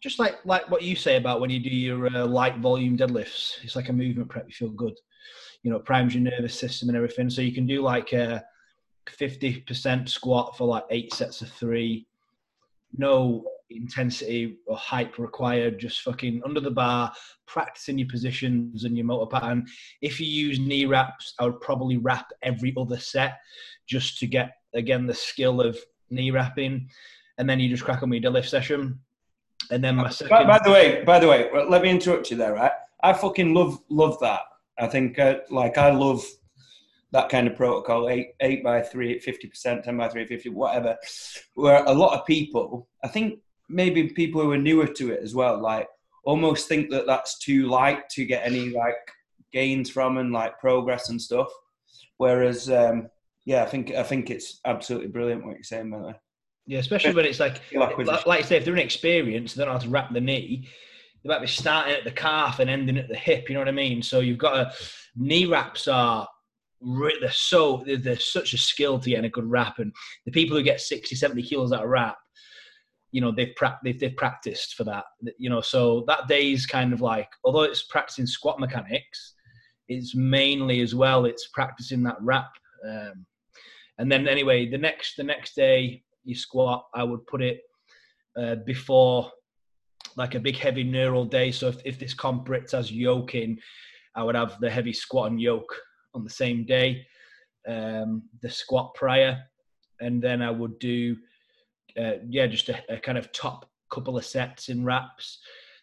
Just like like what you say about when you do your uh, light volume deadlifts, it's like a movement prep. You feel good you know, primes your nervous system and everything. So you can do like a 50% squat for like eight sets of three, no intensity or hype required, just fucking under the bar, practicing your positions and your motor pattern. If you use knee wraps, I would probably wrap every other set just to get, again, the skill of knee wrapping. And then you just crack on with your deadlift session. And then my by, second. by the way, by the way, let me interrupt you there, right? I fucking love love that. I think uh, like I love that kind of protocol eight eight by three at fifty percent, ten by three at fifty, whatever. Where a lot of people, I think maybe people who are newer to it as well, like almost think that that's too light to get any like gains from and like progress and stuff. Whereas, um, yeah, I think I think it's absolutely brilliant what you're saying, by the way. Yeah, especially when it's like, like, like I say, if they're inexperienced, they don't know how to wrap the knee. They might be starting at the calf and ending at the hip. You know what I mean? So you've got a knee wraps are re- they're so they're, such a skill to get a good wrap. And the people who get 60, 70 kilos out of wrap, you know, they've pra- they've, they've practiced for that. You know, so that day's kind of like, although it's practicing squat mechanics, it's mainly as well it's practicing that wrap. Um, and then anyway, the next the next day you squat, I would put it uh, before like a big heavy neural day. So if, if this comp has yoke in, I would have the heavy squat and yoke on the same day, um, the squat prior, and then I would do uh, yeah just a, a kind of top couple of sets in wraps.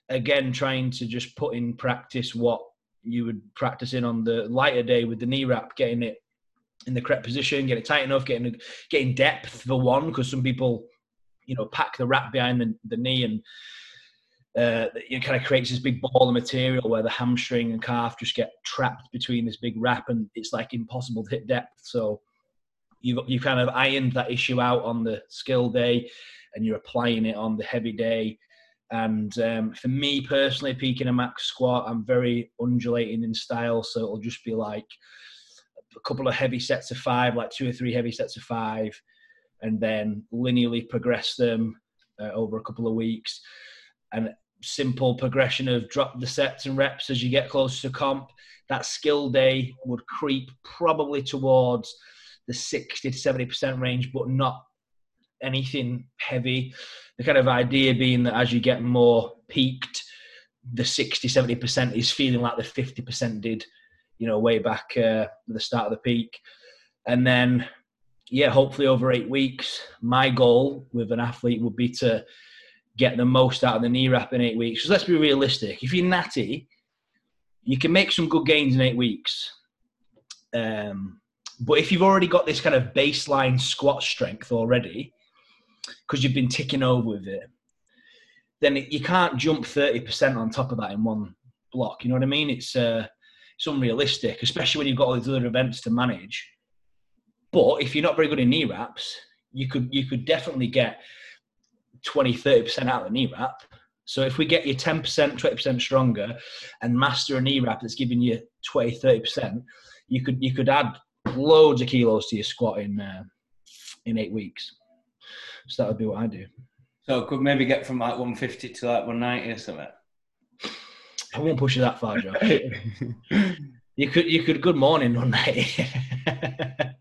Again, trying to just put in practice what you would practice in on the lighter day with the knee wrap, getting it in the correct position, getting it tight enough, getting getting depth for one, because some people, you know, pack the wrap behind the, the knee and uh, it kind of creates this big ball of material where the hamstring and calf just get trapped between this big wrap and it's like impossible to hit depth. So you you kind of ironed that issue out on the skill day and you're applying it on the heavy day And um, for me personally, peaking a max squat, I'm very undulating in style, so it'll just be like a couple of heavy sets of five, like two or three heavy sets of five, and then linearly progress them uh, over a couple of weeks. And simple progression of drop the sets and reps as you get closer to comp. That skill day would creep probably towards the 60 to 70% range, but not anything heavy. The kind of idea being that as you get more peaked, the 60, 70% is feeling like the 50% did, you know, way back uh, at the start of the peak. And then, yeah, hopefully over eight weeks, my goal with an athlete would be to get the most out of the knee wrap in eight weeks. Because let's be realistic. If you're natty, you can make some good gains in eight weeks. Um, but if you've already got this kind of baseline squat strength already, because you've been ticking over with it, then you can't jump 30% on top of that in one block. You know what I mean? It's, uh, it's unrealistic, especially when you've got all these other events to manage. But if you're not very good in knee wraps, you could you could definitely get 20, 30% out of the knee wrap. So if we get you 10%, 20% stronger and master a knee wrap that's giving you 20, 30%, you could you could add loads of kilos to your squat in uh, in eight weeks. So that would be what I do. So could maybe get from like 150 to like 190 or something. I won't push you that far, Joe. you could you could good morning 190.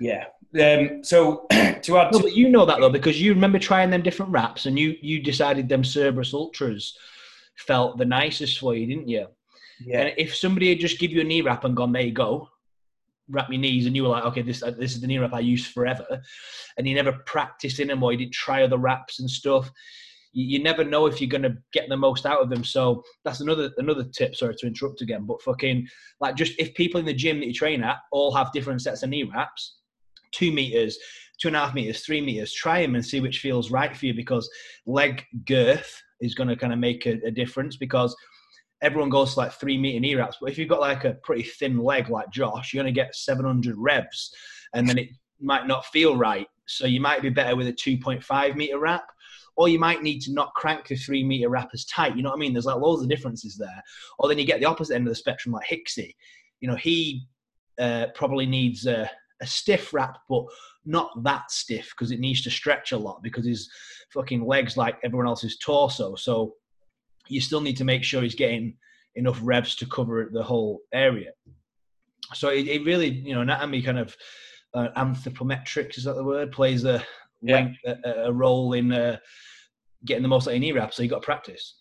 yeah. Um, so to add, no, but you know that though because you remember trying them different wraps and you you decided them Cerberus Ultras felt the nicest for you, didn't you? Yeah. And if somebody had just give you a knee wrap and gone, there you go, wrap your knees, and you were like, okay, this this is the knee wrap I use forever, and you never practiced in them or you didn't try other wraps and stuff. You, you never know if you're going to get the most out of them. So that's another another tip. Sorry to interrupt again, but fucking like just if people in the gym that you train at all have different sets of knee wraps, two meters, two and a half meters, three meters, try them and see which feels right for you because leg girth is going to kind of make a, a difference because everyone goes to like three meter knee wraps. But if you've got like a pretty thin leg like Josh, you're going to get 700 revs and then it might not feel right. So you might be better with a 2.5 meter wrap. Or you might need to not crank the three meter wrap as tight. You know what I mean? There's like loads of differences there. Or then you get the opposite end of the spectrum, like Hicksy. You know, he uh, probably needs a, a stiff wrap, but not that stiff because it needs to stretch a lot because his fucking legs like everyone else's torso. So you still need to make sure he's getting enough revs to cover the whole area. So it, it really, you know, anatomy kind of uh, anthropometrics is that the word plays a yeah. a, a, role in uh, getting the most out of knee wrap. So you got to practice.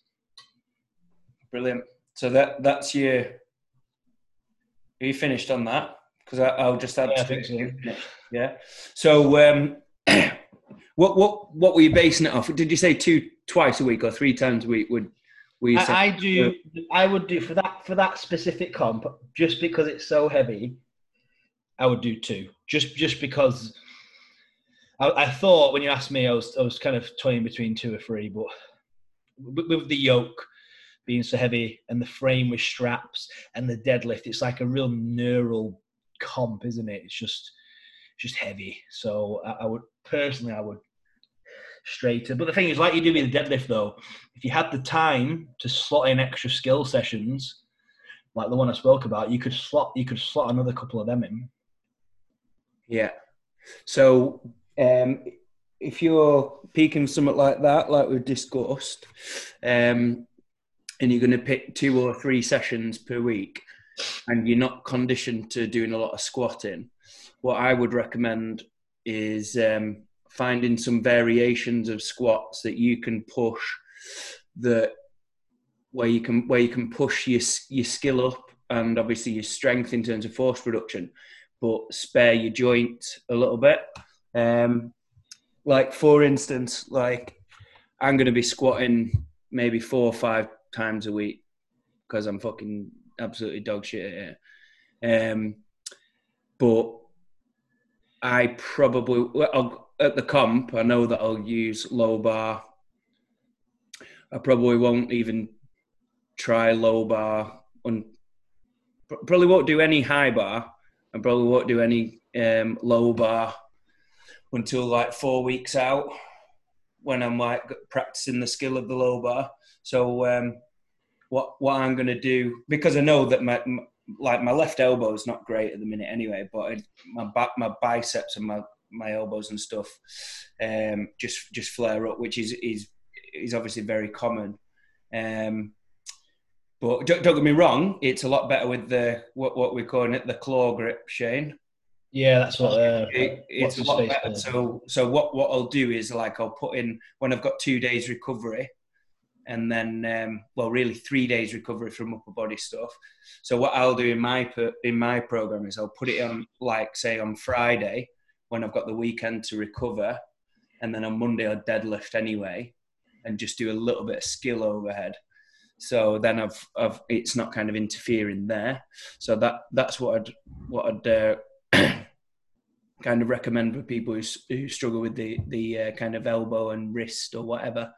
Brilliant. So that that's your. Are you finished on that? Because I'll just add. Yeah, I think so. Yeah. So, um, what what what were you basing it off? Did you say two twice a week or three times a week would I, I, do. I would do for that for that specific comp, just because it's so heavy. I would do two, just just because. I, I thought when you asked me, I was I was kind of toying between two or three, but with, with the yoke being so heavy and the frame with straps and the deadlift, it's like a real neural comp, isn't it? It's just just heavy. So I, I would personally, I would straighter. But the thing is, like you do with the deadlift, though, if you had the time to slot in extra skill sessions, like the one I spoke about, you could slot you could slot another couple of them in. Yeah. So um, if you're peaking something like that, like we've discussed, um, and you're going to pick two or three sessions per week, and you're not conditioned to doing a lot of squatting, what I would recommend is um, finding some variations of squats that you can push that where you can where you can push your your skill up and obviously your strength in terms of force production, but spare your joint a little bit. Um, like for instance, like I'm going to be squatting maybe four or five times a week because I'm fucking absolutely dog shit at it. Um, but I probably well, at the comp, I know that I'll use low bar. I probably won't even try low bar. and probably won't do any high bar. I probably won't do any um, low bar until like four weeks out. when I'm like practicing the skill of the low bar. So um, what what I'm going to do because I know that my, my like my left elbow is not great at the minute anyway, but it, my back, my biceps and my my elbows and stuff um, just just flare up, which is is is obviously very common. Um, but don't, don't, get me wrong, it's a lot better with the what what we're calling it the claw grip, Shane. Yeah, that's what. Uh, it, it's a lot better. So so what what I'll do is like I'll put in when I've got two days recovery and then um, well really three days recovery from upper body stuff. So what i'll do in my in my program is i'll put it on like say on friday when i've got the weekend to recover and then on monday i'll deadlift anyway and just do a little bit of skill overhead. So then i've, I've it's not kind of interfering there. So that that's what i'd what i'd uh, kind of recommend for people who, who struggle with the the uh, kind of elbow and wrist or whatever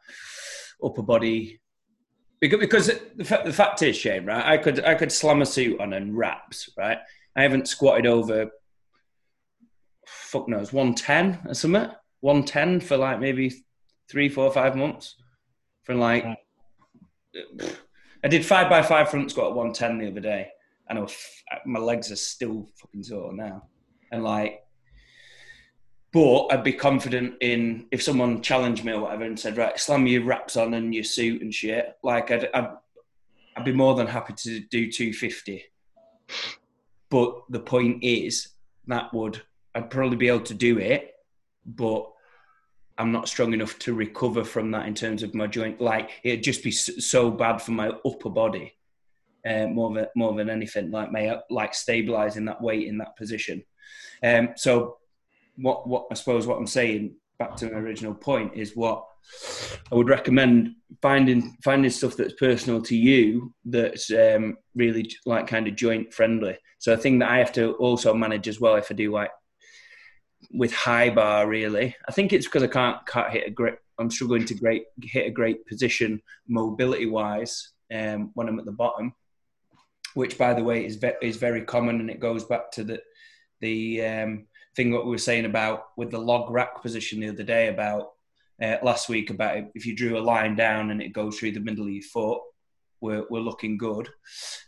upper body. Because, because the, fact, the fact is, Shane, right? I could I could slam a suit on and wraps, right? I haven't squatted over fuck knows one ten or something. One ten for like maybe three, four, five months. For like, I did five by five front squat at one ten the other day, and was, my legs are still fucking sore now. And like, but I'd be confident in if someone challenged me or whatever and said, right, slam your wraps on and your suit and shit. Like, I'd, I'd, I'd be more than happy to do 250. But the point is, that would, I'd probably be able to do it, but I'm not strong enough to recover from that in terms of my joint. Like, it'd just be so bad for my upper body. Uh, more than more than anything, like my like stabilizing that weight in that position. Um, so what what I suppose what I'm saying back to my original point is what I would recommend finding finding stuff that's personal to you that's um, really like kind of joint friendly. So a thing that I have to also manage as well if I do like with high bar really. I think it's because I can't can't hit a great. I'm struggling to great hit a great position mobility wise um, when I'm at the bottom, which by the way is ve- is very common and it goes back to the the um, thing what we were saying about with the log rack position the other day about uh, last week about if you drew a line down and it goes through the middle of your foot, we're, we're looking good.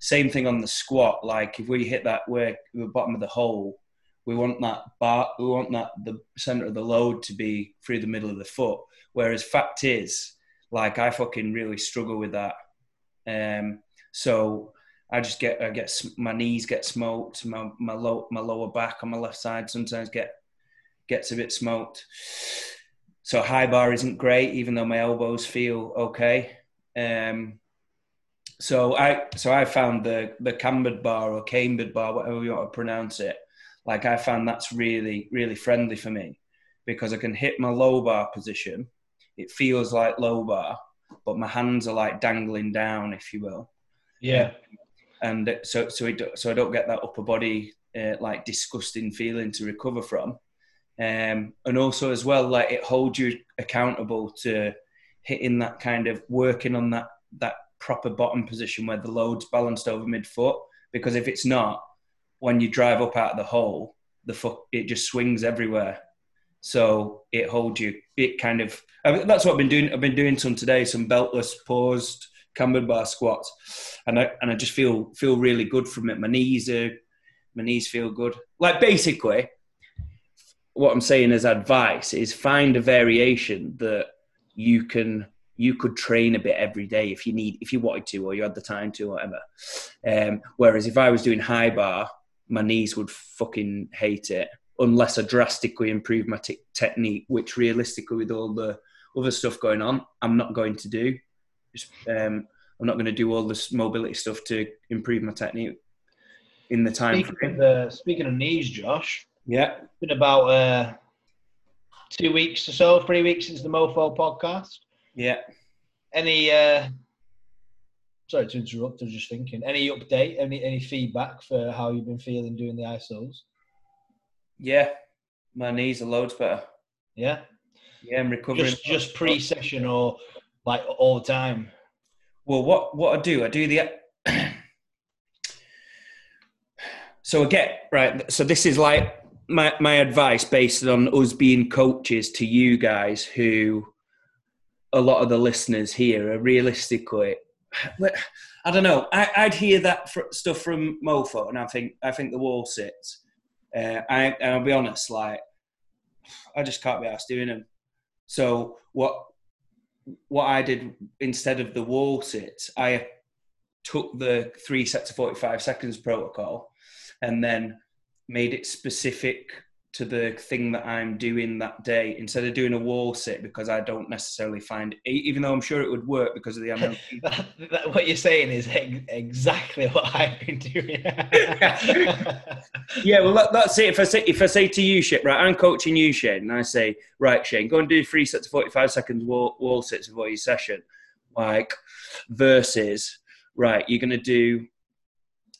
Same thing on the squat. Like if we hit that where the bottom of the hole, we want that bar, we want that the center of the load to be through the middle of the foot. Whereas fact is, like I fucking really struggle with that. Um, so I just get I get my knees get smoked, my my low my lower back on my left side sometimes get gets a bit smoked. So high bar isn't great, even though my elbows feel okay. Um, so I so I found the the cambered bar or cambered bar, whatever you want to pronounce it. Like I found that's really really friendly for me because I can hit my low bar position. It feels like low bar, but my hands are like dangling down, if you will. Yeah and so so it, so I don't get that upper body uh, like disgusting feeling to recover from. Um, and also as well, like it holds you accountable to hitting that kind of working on that that proper bottom position where the load's balanced over midfoot. Because if it's not, when you drive up out of the hole, the foot it just swings everywhere. So it holds you. It kind of I mean, that's what I've been doing. I've been doing some today, some beltless paused cambered bar squats, and I and I just feel feel really good from it. My knees are my knees feel good. Like basically, what I'm saying as advice is find a variation that you can you could train a bit every day if you need if you wanted to or you had the time to or whatever. Um, whereas if I was doing high bar, my knees would fucking hate it unless I drastically improve my t- technique, which realistically with all the other stuff going on, I'm not going to do. Um, I'm not going to do all this mobility stuff to improve my technique in the time. Speaking, of, the, speaking of knees, Josh. Yeah. It's been about uh, two weeks or so, three weeks since the Mofo podcast. Yeah. Any? Uh, sorry to interrupt. I was just thinking. Any update? Any any feedback for how you've been feeling doing the ISOs? Yeah, my knees are loads better. Yeah. Yeah, I'm recovering. Just, just pre-session or like all the time? Well, what what I do, I do the. so I get right. So this is like my my advice based on us being coaches to you guys who a lot of the listeners here are realistically. I don't know. I, I'd hear that stuff from Mofo, and I think I think the wall sits. Uh, I, and I'll be honest, like I just can't be asked doing them. So what what I did instead of the wall sit, I took the three sets of 45 seconds protocol and then made it specific to the thing that I'm doing that day instead of doing a wall sit because I don't necessarily find, even though I'm sure it would work because of the amount. that, that, what you're saying is exactly what I've been doing. yeah, well, that, that's it. If I say if I say to you, Shane, right, I'm coaching you, Shane, and I say, right, Shane, go and do three sets of 45 seconds wall, wall sits before your session, like versus, right, you're gonna do.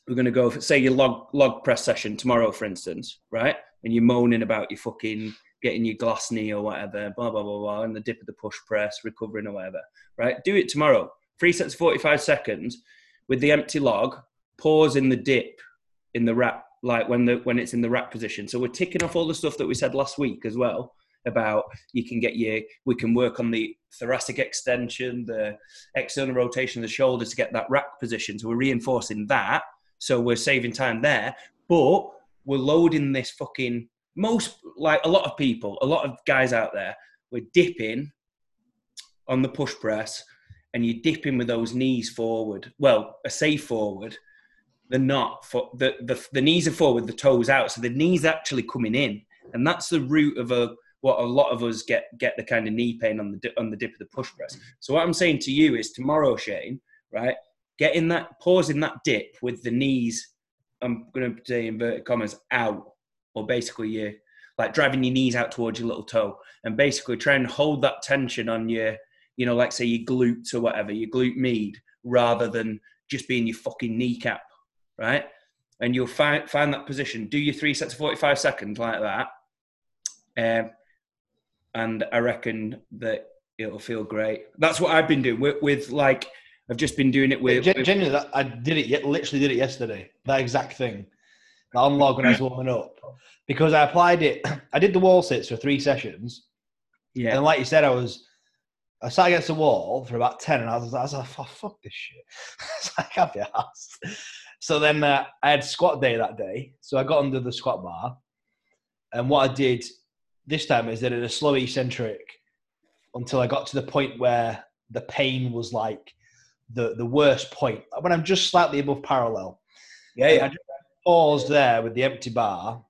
We're gonna go for say your log log press session tomorrow, for instance, right? And you're moaning about your fucking getting your glass knee or whatever, blah blah blah blah, and the dip of the push press, recovering or whatever. Right? Do it tomorrow. Three sets, of forty-five seconds, with the empty log. Pause in the dip, in the wrap, like when the when it's in the wrap position. So we're ticking off all the stuff that we said last week as well about you can get your we can work on the thoracic extension, the external rotation of the shoulders to get that rack position. So we're reinforcing that. So we're saving time there. But we're loading this fucking most like a lot of people, a lot of guys out there, we're dipping on the push press and you're dipping with those knees forward. Well, a say forward, they're not for the, the the knees are forward, the toes out. So the knees actually coming in. And that's the root of a what a lot of us get get the kind of knee pain on the on the dip of the push press. So what I'm saying to you is tomorrow, Shane, right? Get in that pause in that dip with the knees I'm going to say inverted commas out, or basically you like driving your knees out towards your little toe, and basically try and hold that tension on your, you know, like say your glutes or whatever, your glute med, rather than just being your fucking kneecap, right? And you'll find find that position. Do your three sets of 45 seconds like that, um, and I reckon that it'll feel great. That's what I've been doing with, with like I've just been doing it with. Gen- genuinely, I did it. Literally, did it yesterday. That exact thing. That unlog when I was warming up, because I applied it. I did the wall sits for three sessions. Yeah. And like you said, I was. I sat against the wall for about ten, and I was, I was like, oh, "Fuck this shit!" I can't be asked. So then uh, I had squat day that day, so I got under the squat bar, and what I did this time is that it a slow eccentric until I got to the point where the pain was like the the worst point when I'm just slightly above parallel. Yeah, yeah. I just paused there with the empty bar,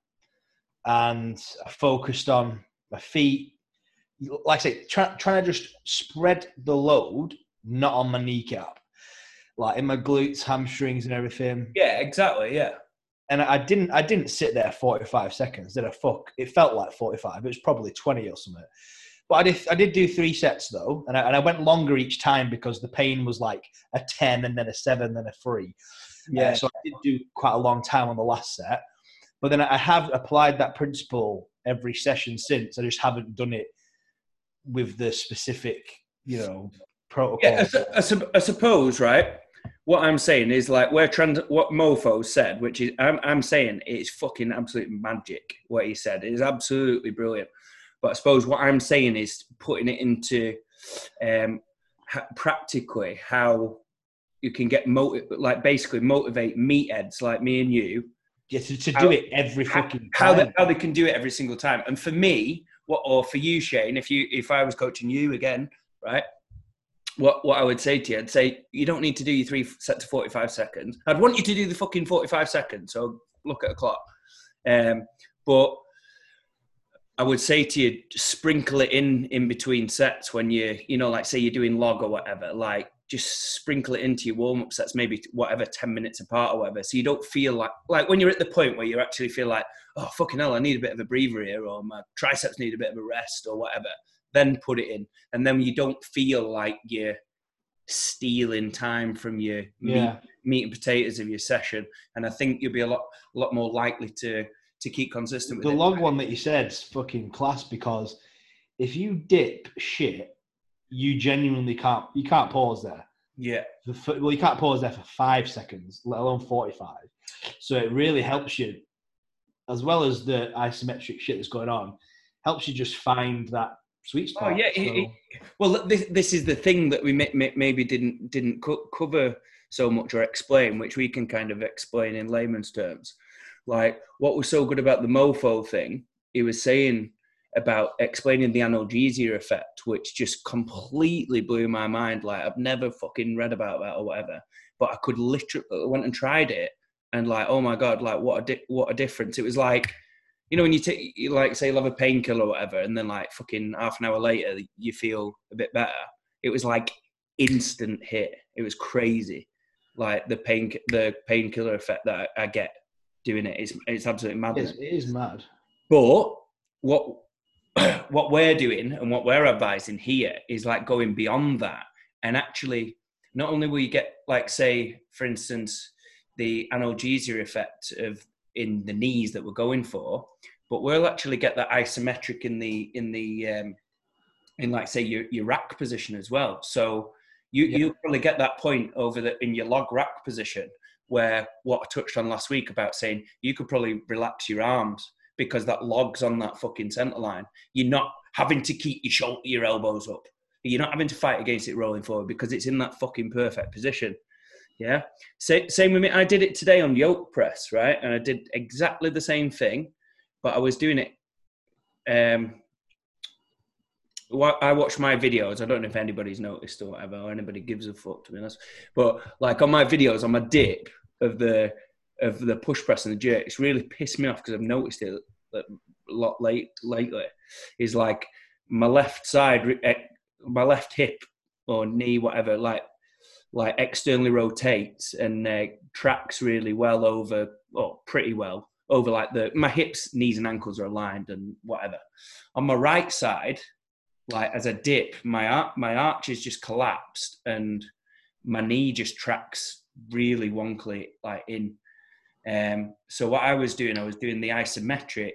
and I focused on my feet. Like I say, try, trying to just spread the load, not on my kneecap, like in my glutes, hamstrings, and everything. Yeah, exactly. Yeah. And I didn't, I didn't sit there 45 seconds. Did I? Fuck. It felt like 45. It was probably 20 or something. But I did, I did do three sets though, and I, and I went longer each time because the pain was like a 10 and then a 7, then a 3. Yeah. Uh, so I did do quite a long time on the last set. But then I have applied that principle every session since. I just haven't done it with the specific, you know, protocol. Yeah, I, I, I suppose, right? What I'm saying is like where trans what Mofo said, which is I'm I'm saying it's fucking absolute magic. What he said it is absolutely brilliant. But I suppose what I'm saying is putting it into um, practically how you can get motiv- like basically motivate meatheads like me and you. Yeah, to, to how, do it every fucking how, time. How they, how they can do it every single time. And for me, what or for you, Shane, if you if I was coaching you again, right? What what I would say to you, I'd say you don't need to do your three sets of forty five seconds. I'd want you to do the fucking forty five seconds. So look at a clock. Um, but I would say to you, sprinkle it in in between sets when you, you know, like say you're doing log or whatever, like just sprinkle it into your warm up sets, maybe whatever, 10 minutes apart or whatever. So you don't feel like, like when you're at the point where you actually feel like, oh, fucking hell, I need a bit of a breather here, or my triceps need a bit of a rest or whatever, then put it in. And then you don't feel like you're stealing time from your yeah. meat, meat and potatoes of your session. And I think you'll be a lot, a lot more likely to, to keep consistent. the log one that you said is fucking class because if you dip shit, you genuinely can't you can't pause there. Yeah. For, well, you can't pause there for five seconds, let alone forty-five. So it really helps you, as well as the isometric shit that's going on, helps you just find that sweet oh, spot. Oh yeah. so- it- it- well, this, this is the thing that we may, may, maybe didn't didn't co- cover so much or explain, which we can kind of explain in layman's terms. Like what was so good about the mofo thing? He was saying about explaining the analgesia effect, which just completely blew my mind. Like I've never fucking read about that or whatever, but I could literally went and tried it, and like, oh my god, like what a di- what a difference! It was like you know when you take you like say you have a painkiller or whatever and then like fucking half an hour later you feel a bit better it was like instant hit it was crazy like the pain the painkiller effect that I get doing it. Is it's absolutely mad It's, it? is mad. but what what we're doing and what we're advising here is like going beyond that. And actually not only will you get like say for instance the analgesia effect of in the knees that we're going for but we'll actually get that isometric in the in the um, in like say your, your rack position as well. So you Yeah. you probably get that point over the in your log rack position where what I touched on last week about saying you could probably relax your arms because that log's on that fucking center line. You're not having to keep your shoulder, your elbows up. You're not having to fight against it rolling forward because it's in that fucking perfect position. Yeah. Same with me. I did it today on yoke press, right? And I did exactly the same thing, but I was doing it. Um, I watch my videos. I don't know if anybody's noticed or whatever, or anybody gives a fuck to be honest. But like on my videos, on my dip of the of the push press and the jerk, it's really pissed me off because I've noticed it a lot late lately. Is like my left side, eh, my left hip or knee, whatever, like like externally rotates and uh, tracks really well over, or pretty well over like the my hips, knees, and ankles are aligned and whatever. On my right side, like as a dip, my my arch is just collapsed and my knee just tracks really wonkily like in. Um, so what I was doing, I was doing the isometric,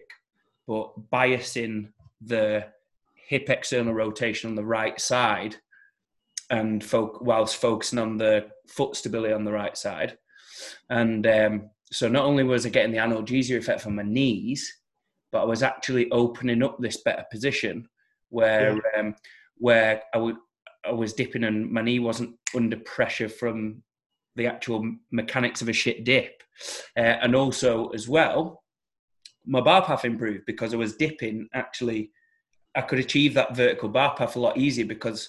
but biasing the hip external rotation on the right side, and fo- whilst focusing on the foot stability on the right side. And um, so not only was I getting the analgesia effect from my knees, but I was actually opening up this better position where um, where I would I was dipping and my knee wasn't under pressure from the actual mechanics of a shit dip, uh, and also as well, my bar path improved because I was dipping. Actually, I could achieve that vertical bar path a lot easier because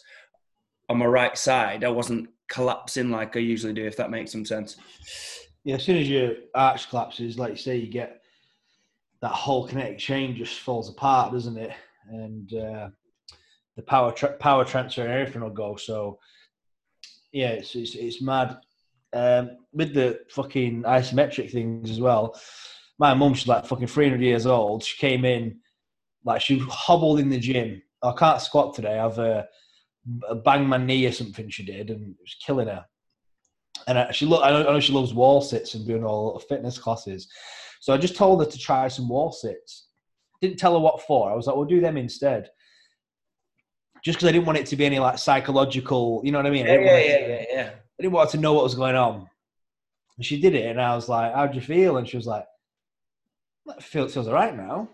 on my right side I wasn't collapsing like I usually do. If that makes some sense. Yeah, as soon as your arch collapses, like you say, you get that whole kinetic chain just falls apart, doesn't it? And uh, the power tra- power transfer and everything will go. So yeah, it's it's, it's mad. Um, with the fucking isometric things as well. My mum, she's like fucking 300 years old. She came in, like she hobbled in the gym. I can't squat today. I've uh, banged my knee or something. She did, and it was killing her and uh, she lo- I know, I know she loves wall sits and doing all fitness classes. So I just told her to try some wall sits. Didn't tell her what for. I was like, "We'll do them instead." Just because I didn't want it to be any like psychological, you know what I mean? I didn't, want it to, yeah. I didn't want her to know what was going on. And she did it, and I was like, "How'd you feel?" And she was like, "I feel it feels all right now."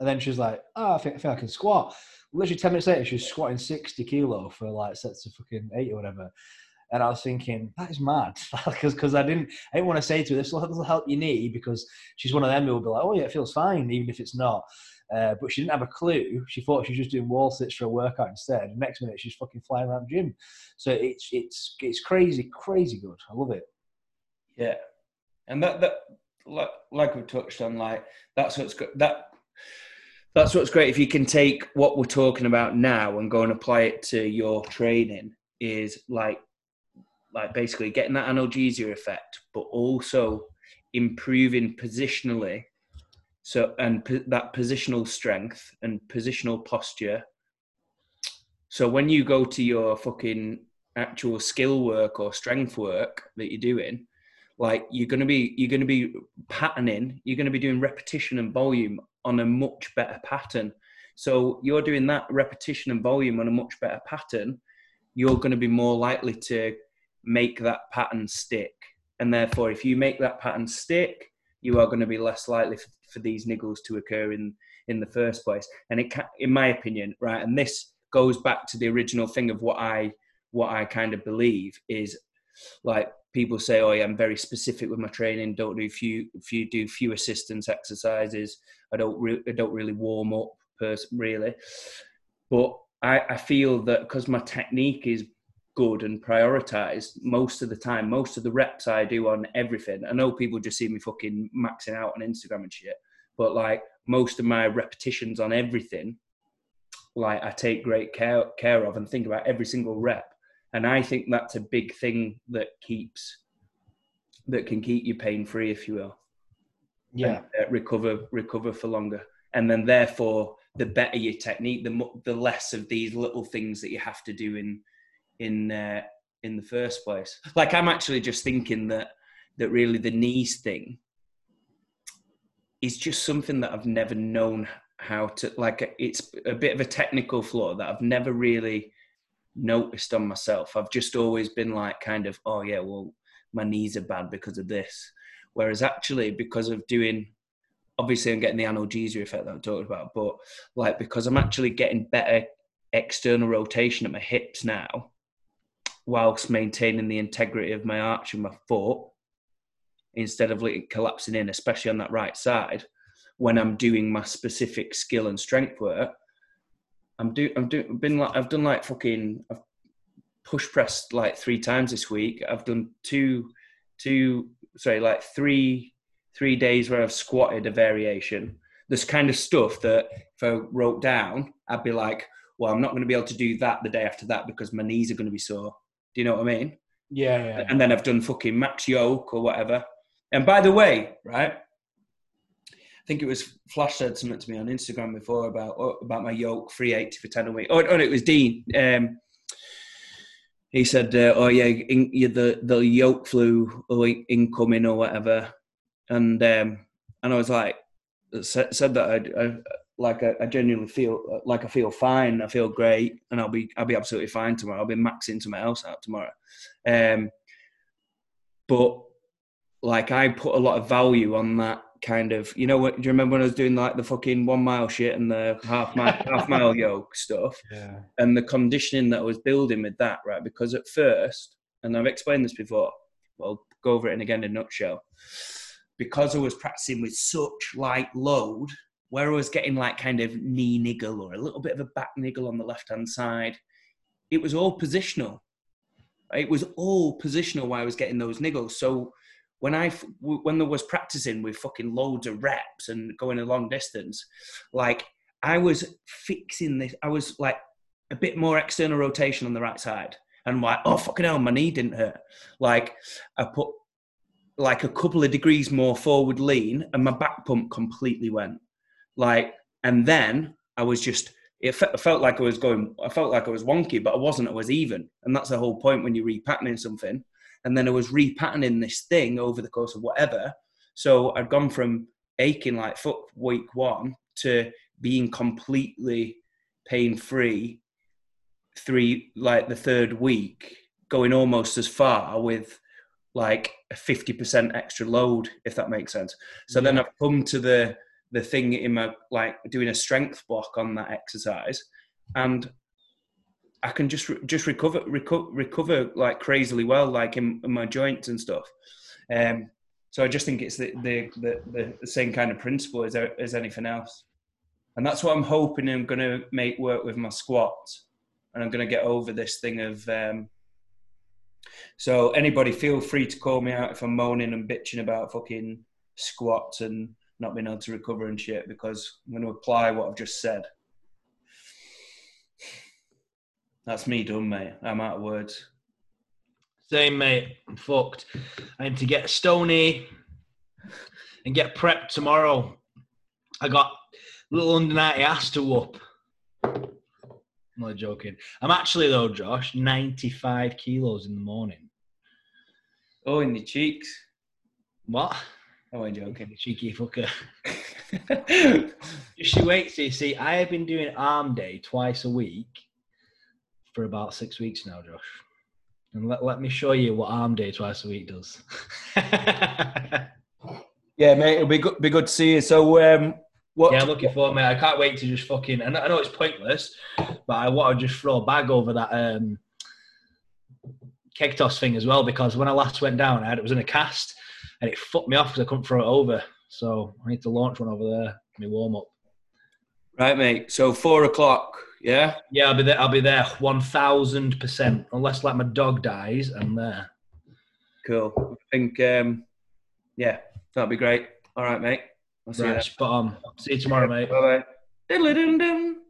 And then she was like, "Oh, I think I think I can squat." Literally ten minutes later, she was squatting sixty kilo for like sets of fucking eight or whatever. And I was thinking, that is mad, because I didn't, I didn't want to say to her, this will, help your knee, because she's one of them who will be like, oh yeah, it feels fine, even if it's not. Uh, but she didn't have a clue. She thought she was just doing wall sits for a workout instead. Next minute, she's fucking flying around the gym. So it's it's it's crazy, crazy good. I love it. Yeah, and that that like like we touched on, like that's what's. That that's what's great if you can take what we're talking about now and go and apply it to your training. Is like like basically getting that analgesia effect, but also improving positionally. So and that positional strength and positional posture. So when you go to your fucking actual skill work or strength work that you're doing, like you're gonna be you're gonna be patterning, you're gonna be doing repetition and volume on a much better pattern. So you're doing that repetition and volume on a much better pattern, you're gonna be more likely to make that pattern stick. And therefore, if you make that pattern stick, you are going to be less likely for, for these niggles to occur in in the first place. And it, can, in my opinion, right, and this goes back to the original thing of what I what I kind of believe is like people say, "Oh, yeah, I'm very specific with my training. Don't do few, few do few assistance exercises. I don't, re- I don't really warm up, pers- really." But I, I feel that because my technique is good and prioritized most of the time, most of the reps I do on everything. I know people just see me fucking maxing out on Instagram and shit, but like most of my repetitions on everything, like I take great care care of and think about every single rep and I think that's a big thing that keeps that can keep you pain free, if you will. Yeah, and, uh, recover recover for longer, and then therefore the better your technique, the the less of these little things that you have to do in in uh, in the first place. Like I'm actually just thinking that that really the knees thing is just something that I've never known how to like. It's a bit of a technical flaw that I've never really noticed on myself. I've just always been like, kind of, oh yeah, well, my knees are bad because of this. Whereas actually, because of doing, obviously, I'm getting the analgesia effect that I talked about, but like because I'm actually getting better external rotation at my hips now, whilst maintaining the integrity of my arch of my foot, instead of collapsing in, especially on that right side, when I'm doing my specific skill and strength work, I'm do I'm doing been like I've done like fucking I've push pressed like three times this week. I've done two two sorry like three three days where I've squatted a variation. This kind of stuff that if I wrote down, I'd be like, well, I'm not going to be able to do that the day after that because my knees are going to be sore. Do you know what I mean? Yeah, yeah. And then I've done fucking max yoke or whatever. And by the way, right, I think it was Flash said something to me on Instagram before about oh, about my yoke 380 for 10 a week. Oh, oh it was Dean. Um, he said, uh, "Oh yeah, in, the the yoke flu incoming or whatever," and um, and I was like, said, said that I, I like I, I, genuinely feel like I feel fine. I feel great, and I'll be I'll be absolutely fine tomorrow. I'll be maxing to my house out tomorrow. Um, but like I put a lot of value on that kind of you know what do you remember when I was doing like the fucking one mile shit and the half mile half mile yoke stuff yeah. and the conditioning that I was building with that right because at first and I've explained this before well go over it and again in a nutshell because I was practicing with such light load where I was getting like kind of knee niggle or a little bit of a back niggle on the left hand side it was all positional it was all positional why I was getting those niggles so when I when there was practicing with fucking loads of reps and going a long distance, like I was fixing this. I was like a bit more external rotation on the right side, and like, oh fucking hell, my knee didn't hurt. Like I put like a couple of degrees more forward lean, and my back pump completely went. Like, and then I was just. It felt like I was going. I felt like I was wonky, but I wasn't. I was even, and that's the whole point when you're repatterning something and then I was repatterning this thing over the course of whatever. So I'd gone from aching like foot week one to being completely pain free three like the third week, going almost as far with like a 50% extra load, if that makes sense. So yeah. then I've come to the the thing in my like doing a strength block on that exercise and I can just just recover recover recover like crazily well, like in, in my joints and stuff. Um, so I just think it's the the, the the same kind of principle as as anything else, and that's what I'm hoping I'm going to make work with my squats, and I'm going to get over this thing of. Um, so anybody feel free to call me out if I'm moaning and bitching about fucking squats and not being able to recover and shit because I'm going to apply what I've just said. That's me done, mate. I'm out of words. Same, mate. I'm fucked. I need to get stony and get prepped tomorrow. I got little under 90 ass to whoop. I'm not joking. I'm actually, though, Josh, 95 kilos in the morning. Oh, in the cheeks. What? Oh, I'm joking. Cheeky fucker. Just you wait, see. See, I have been doing arm day twice a week for about six weeks now, Josh. And let, let me show you what arm day twice a week does. yeah, mate, it'll be good, be good to see you. So, um, What? Yeah, I'm looking forward, mate. I can't wait to just fucking. I know, I know it's pointless, but I want to just throw a bag over that um, keg toss thing as well because when I last went down, I had, it was in a cast and it fucked me off because I couldn't throw it over. So I need to launch one over there. Me warm up. Right, mate. So four o'clock. Yeah. Yeah, I'll be there. I'll be there one thousand percent. Unless like my dog dies, I'm there. Cool. I think. Um, yeah, that'd be great. All right, mate. I'll see Right, spot on. See you tomorrow, mate. Bye bye. Diddly dum dum.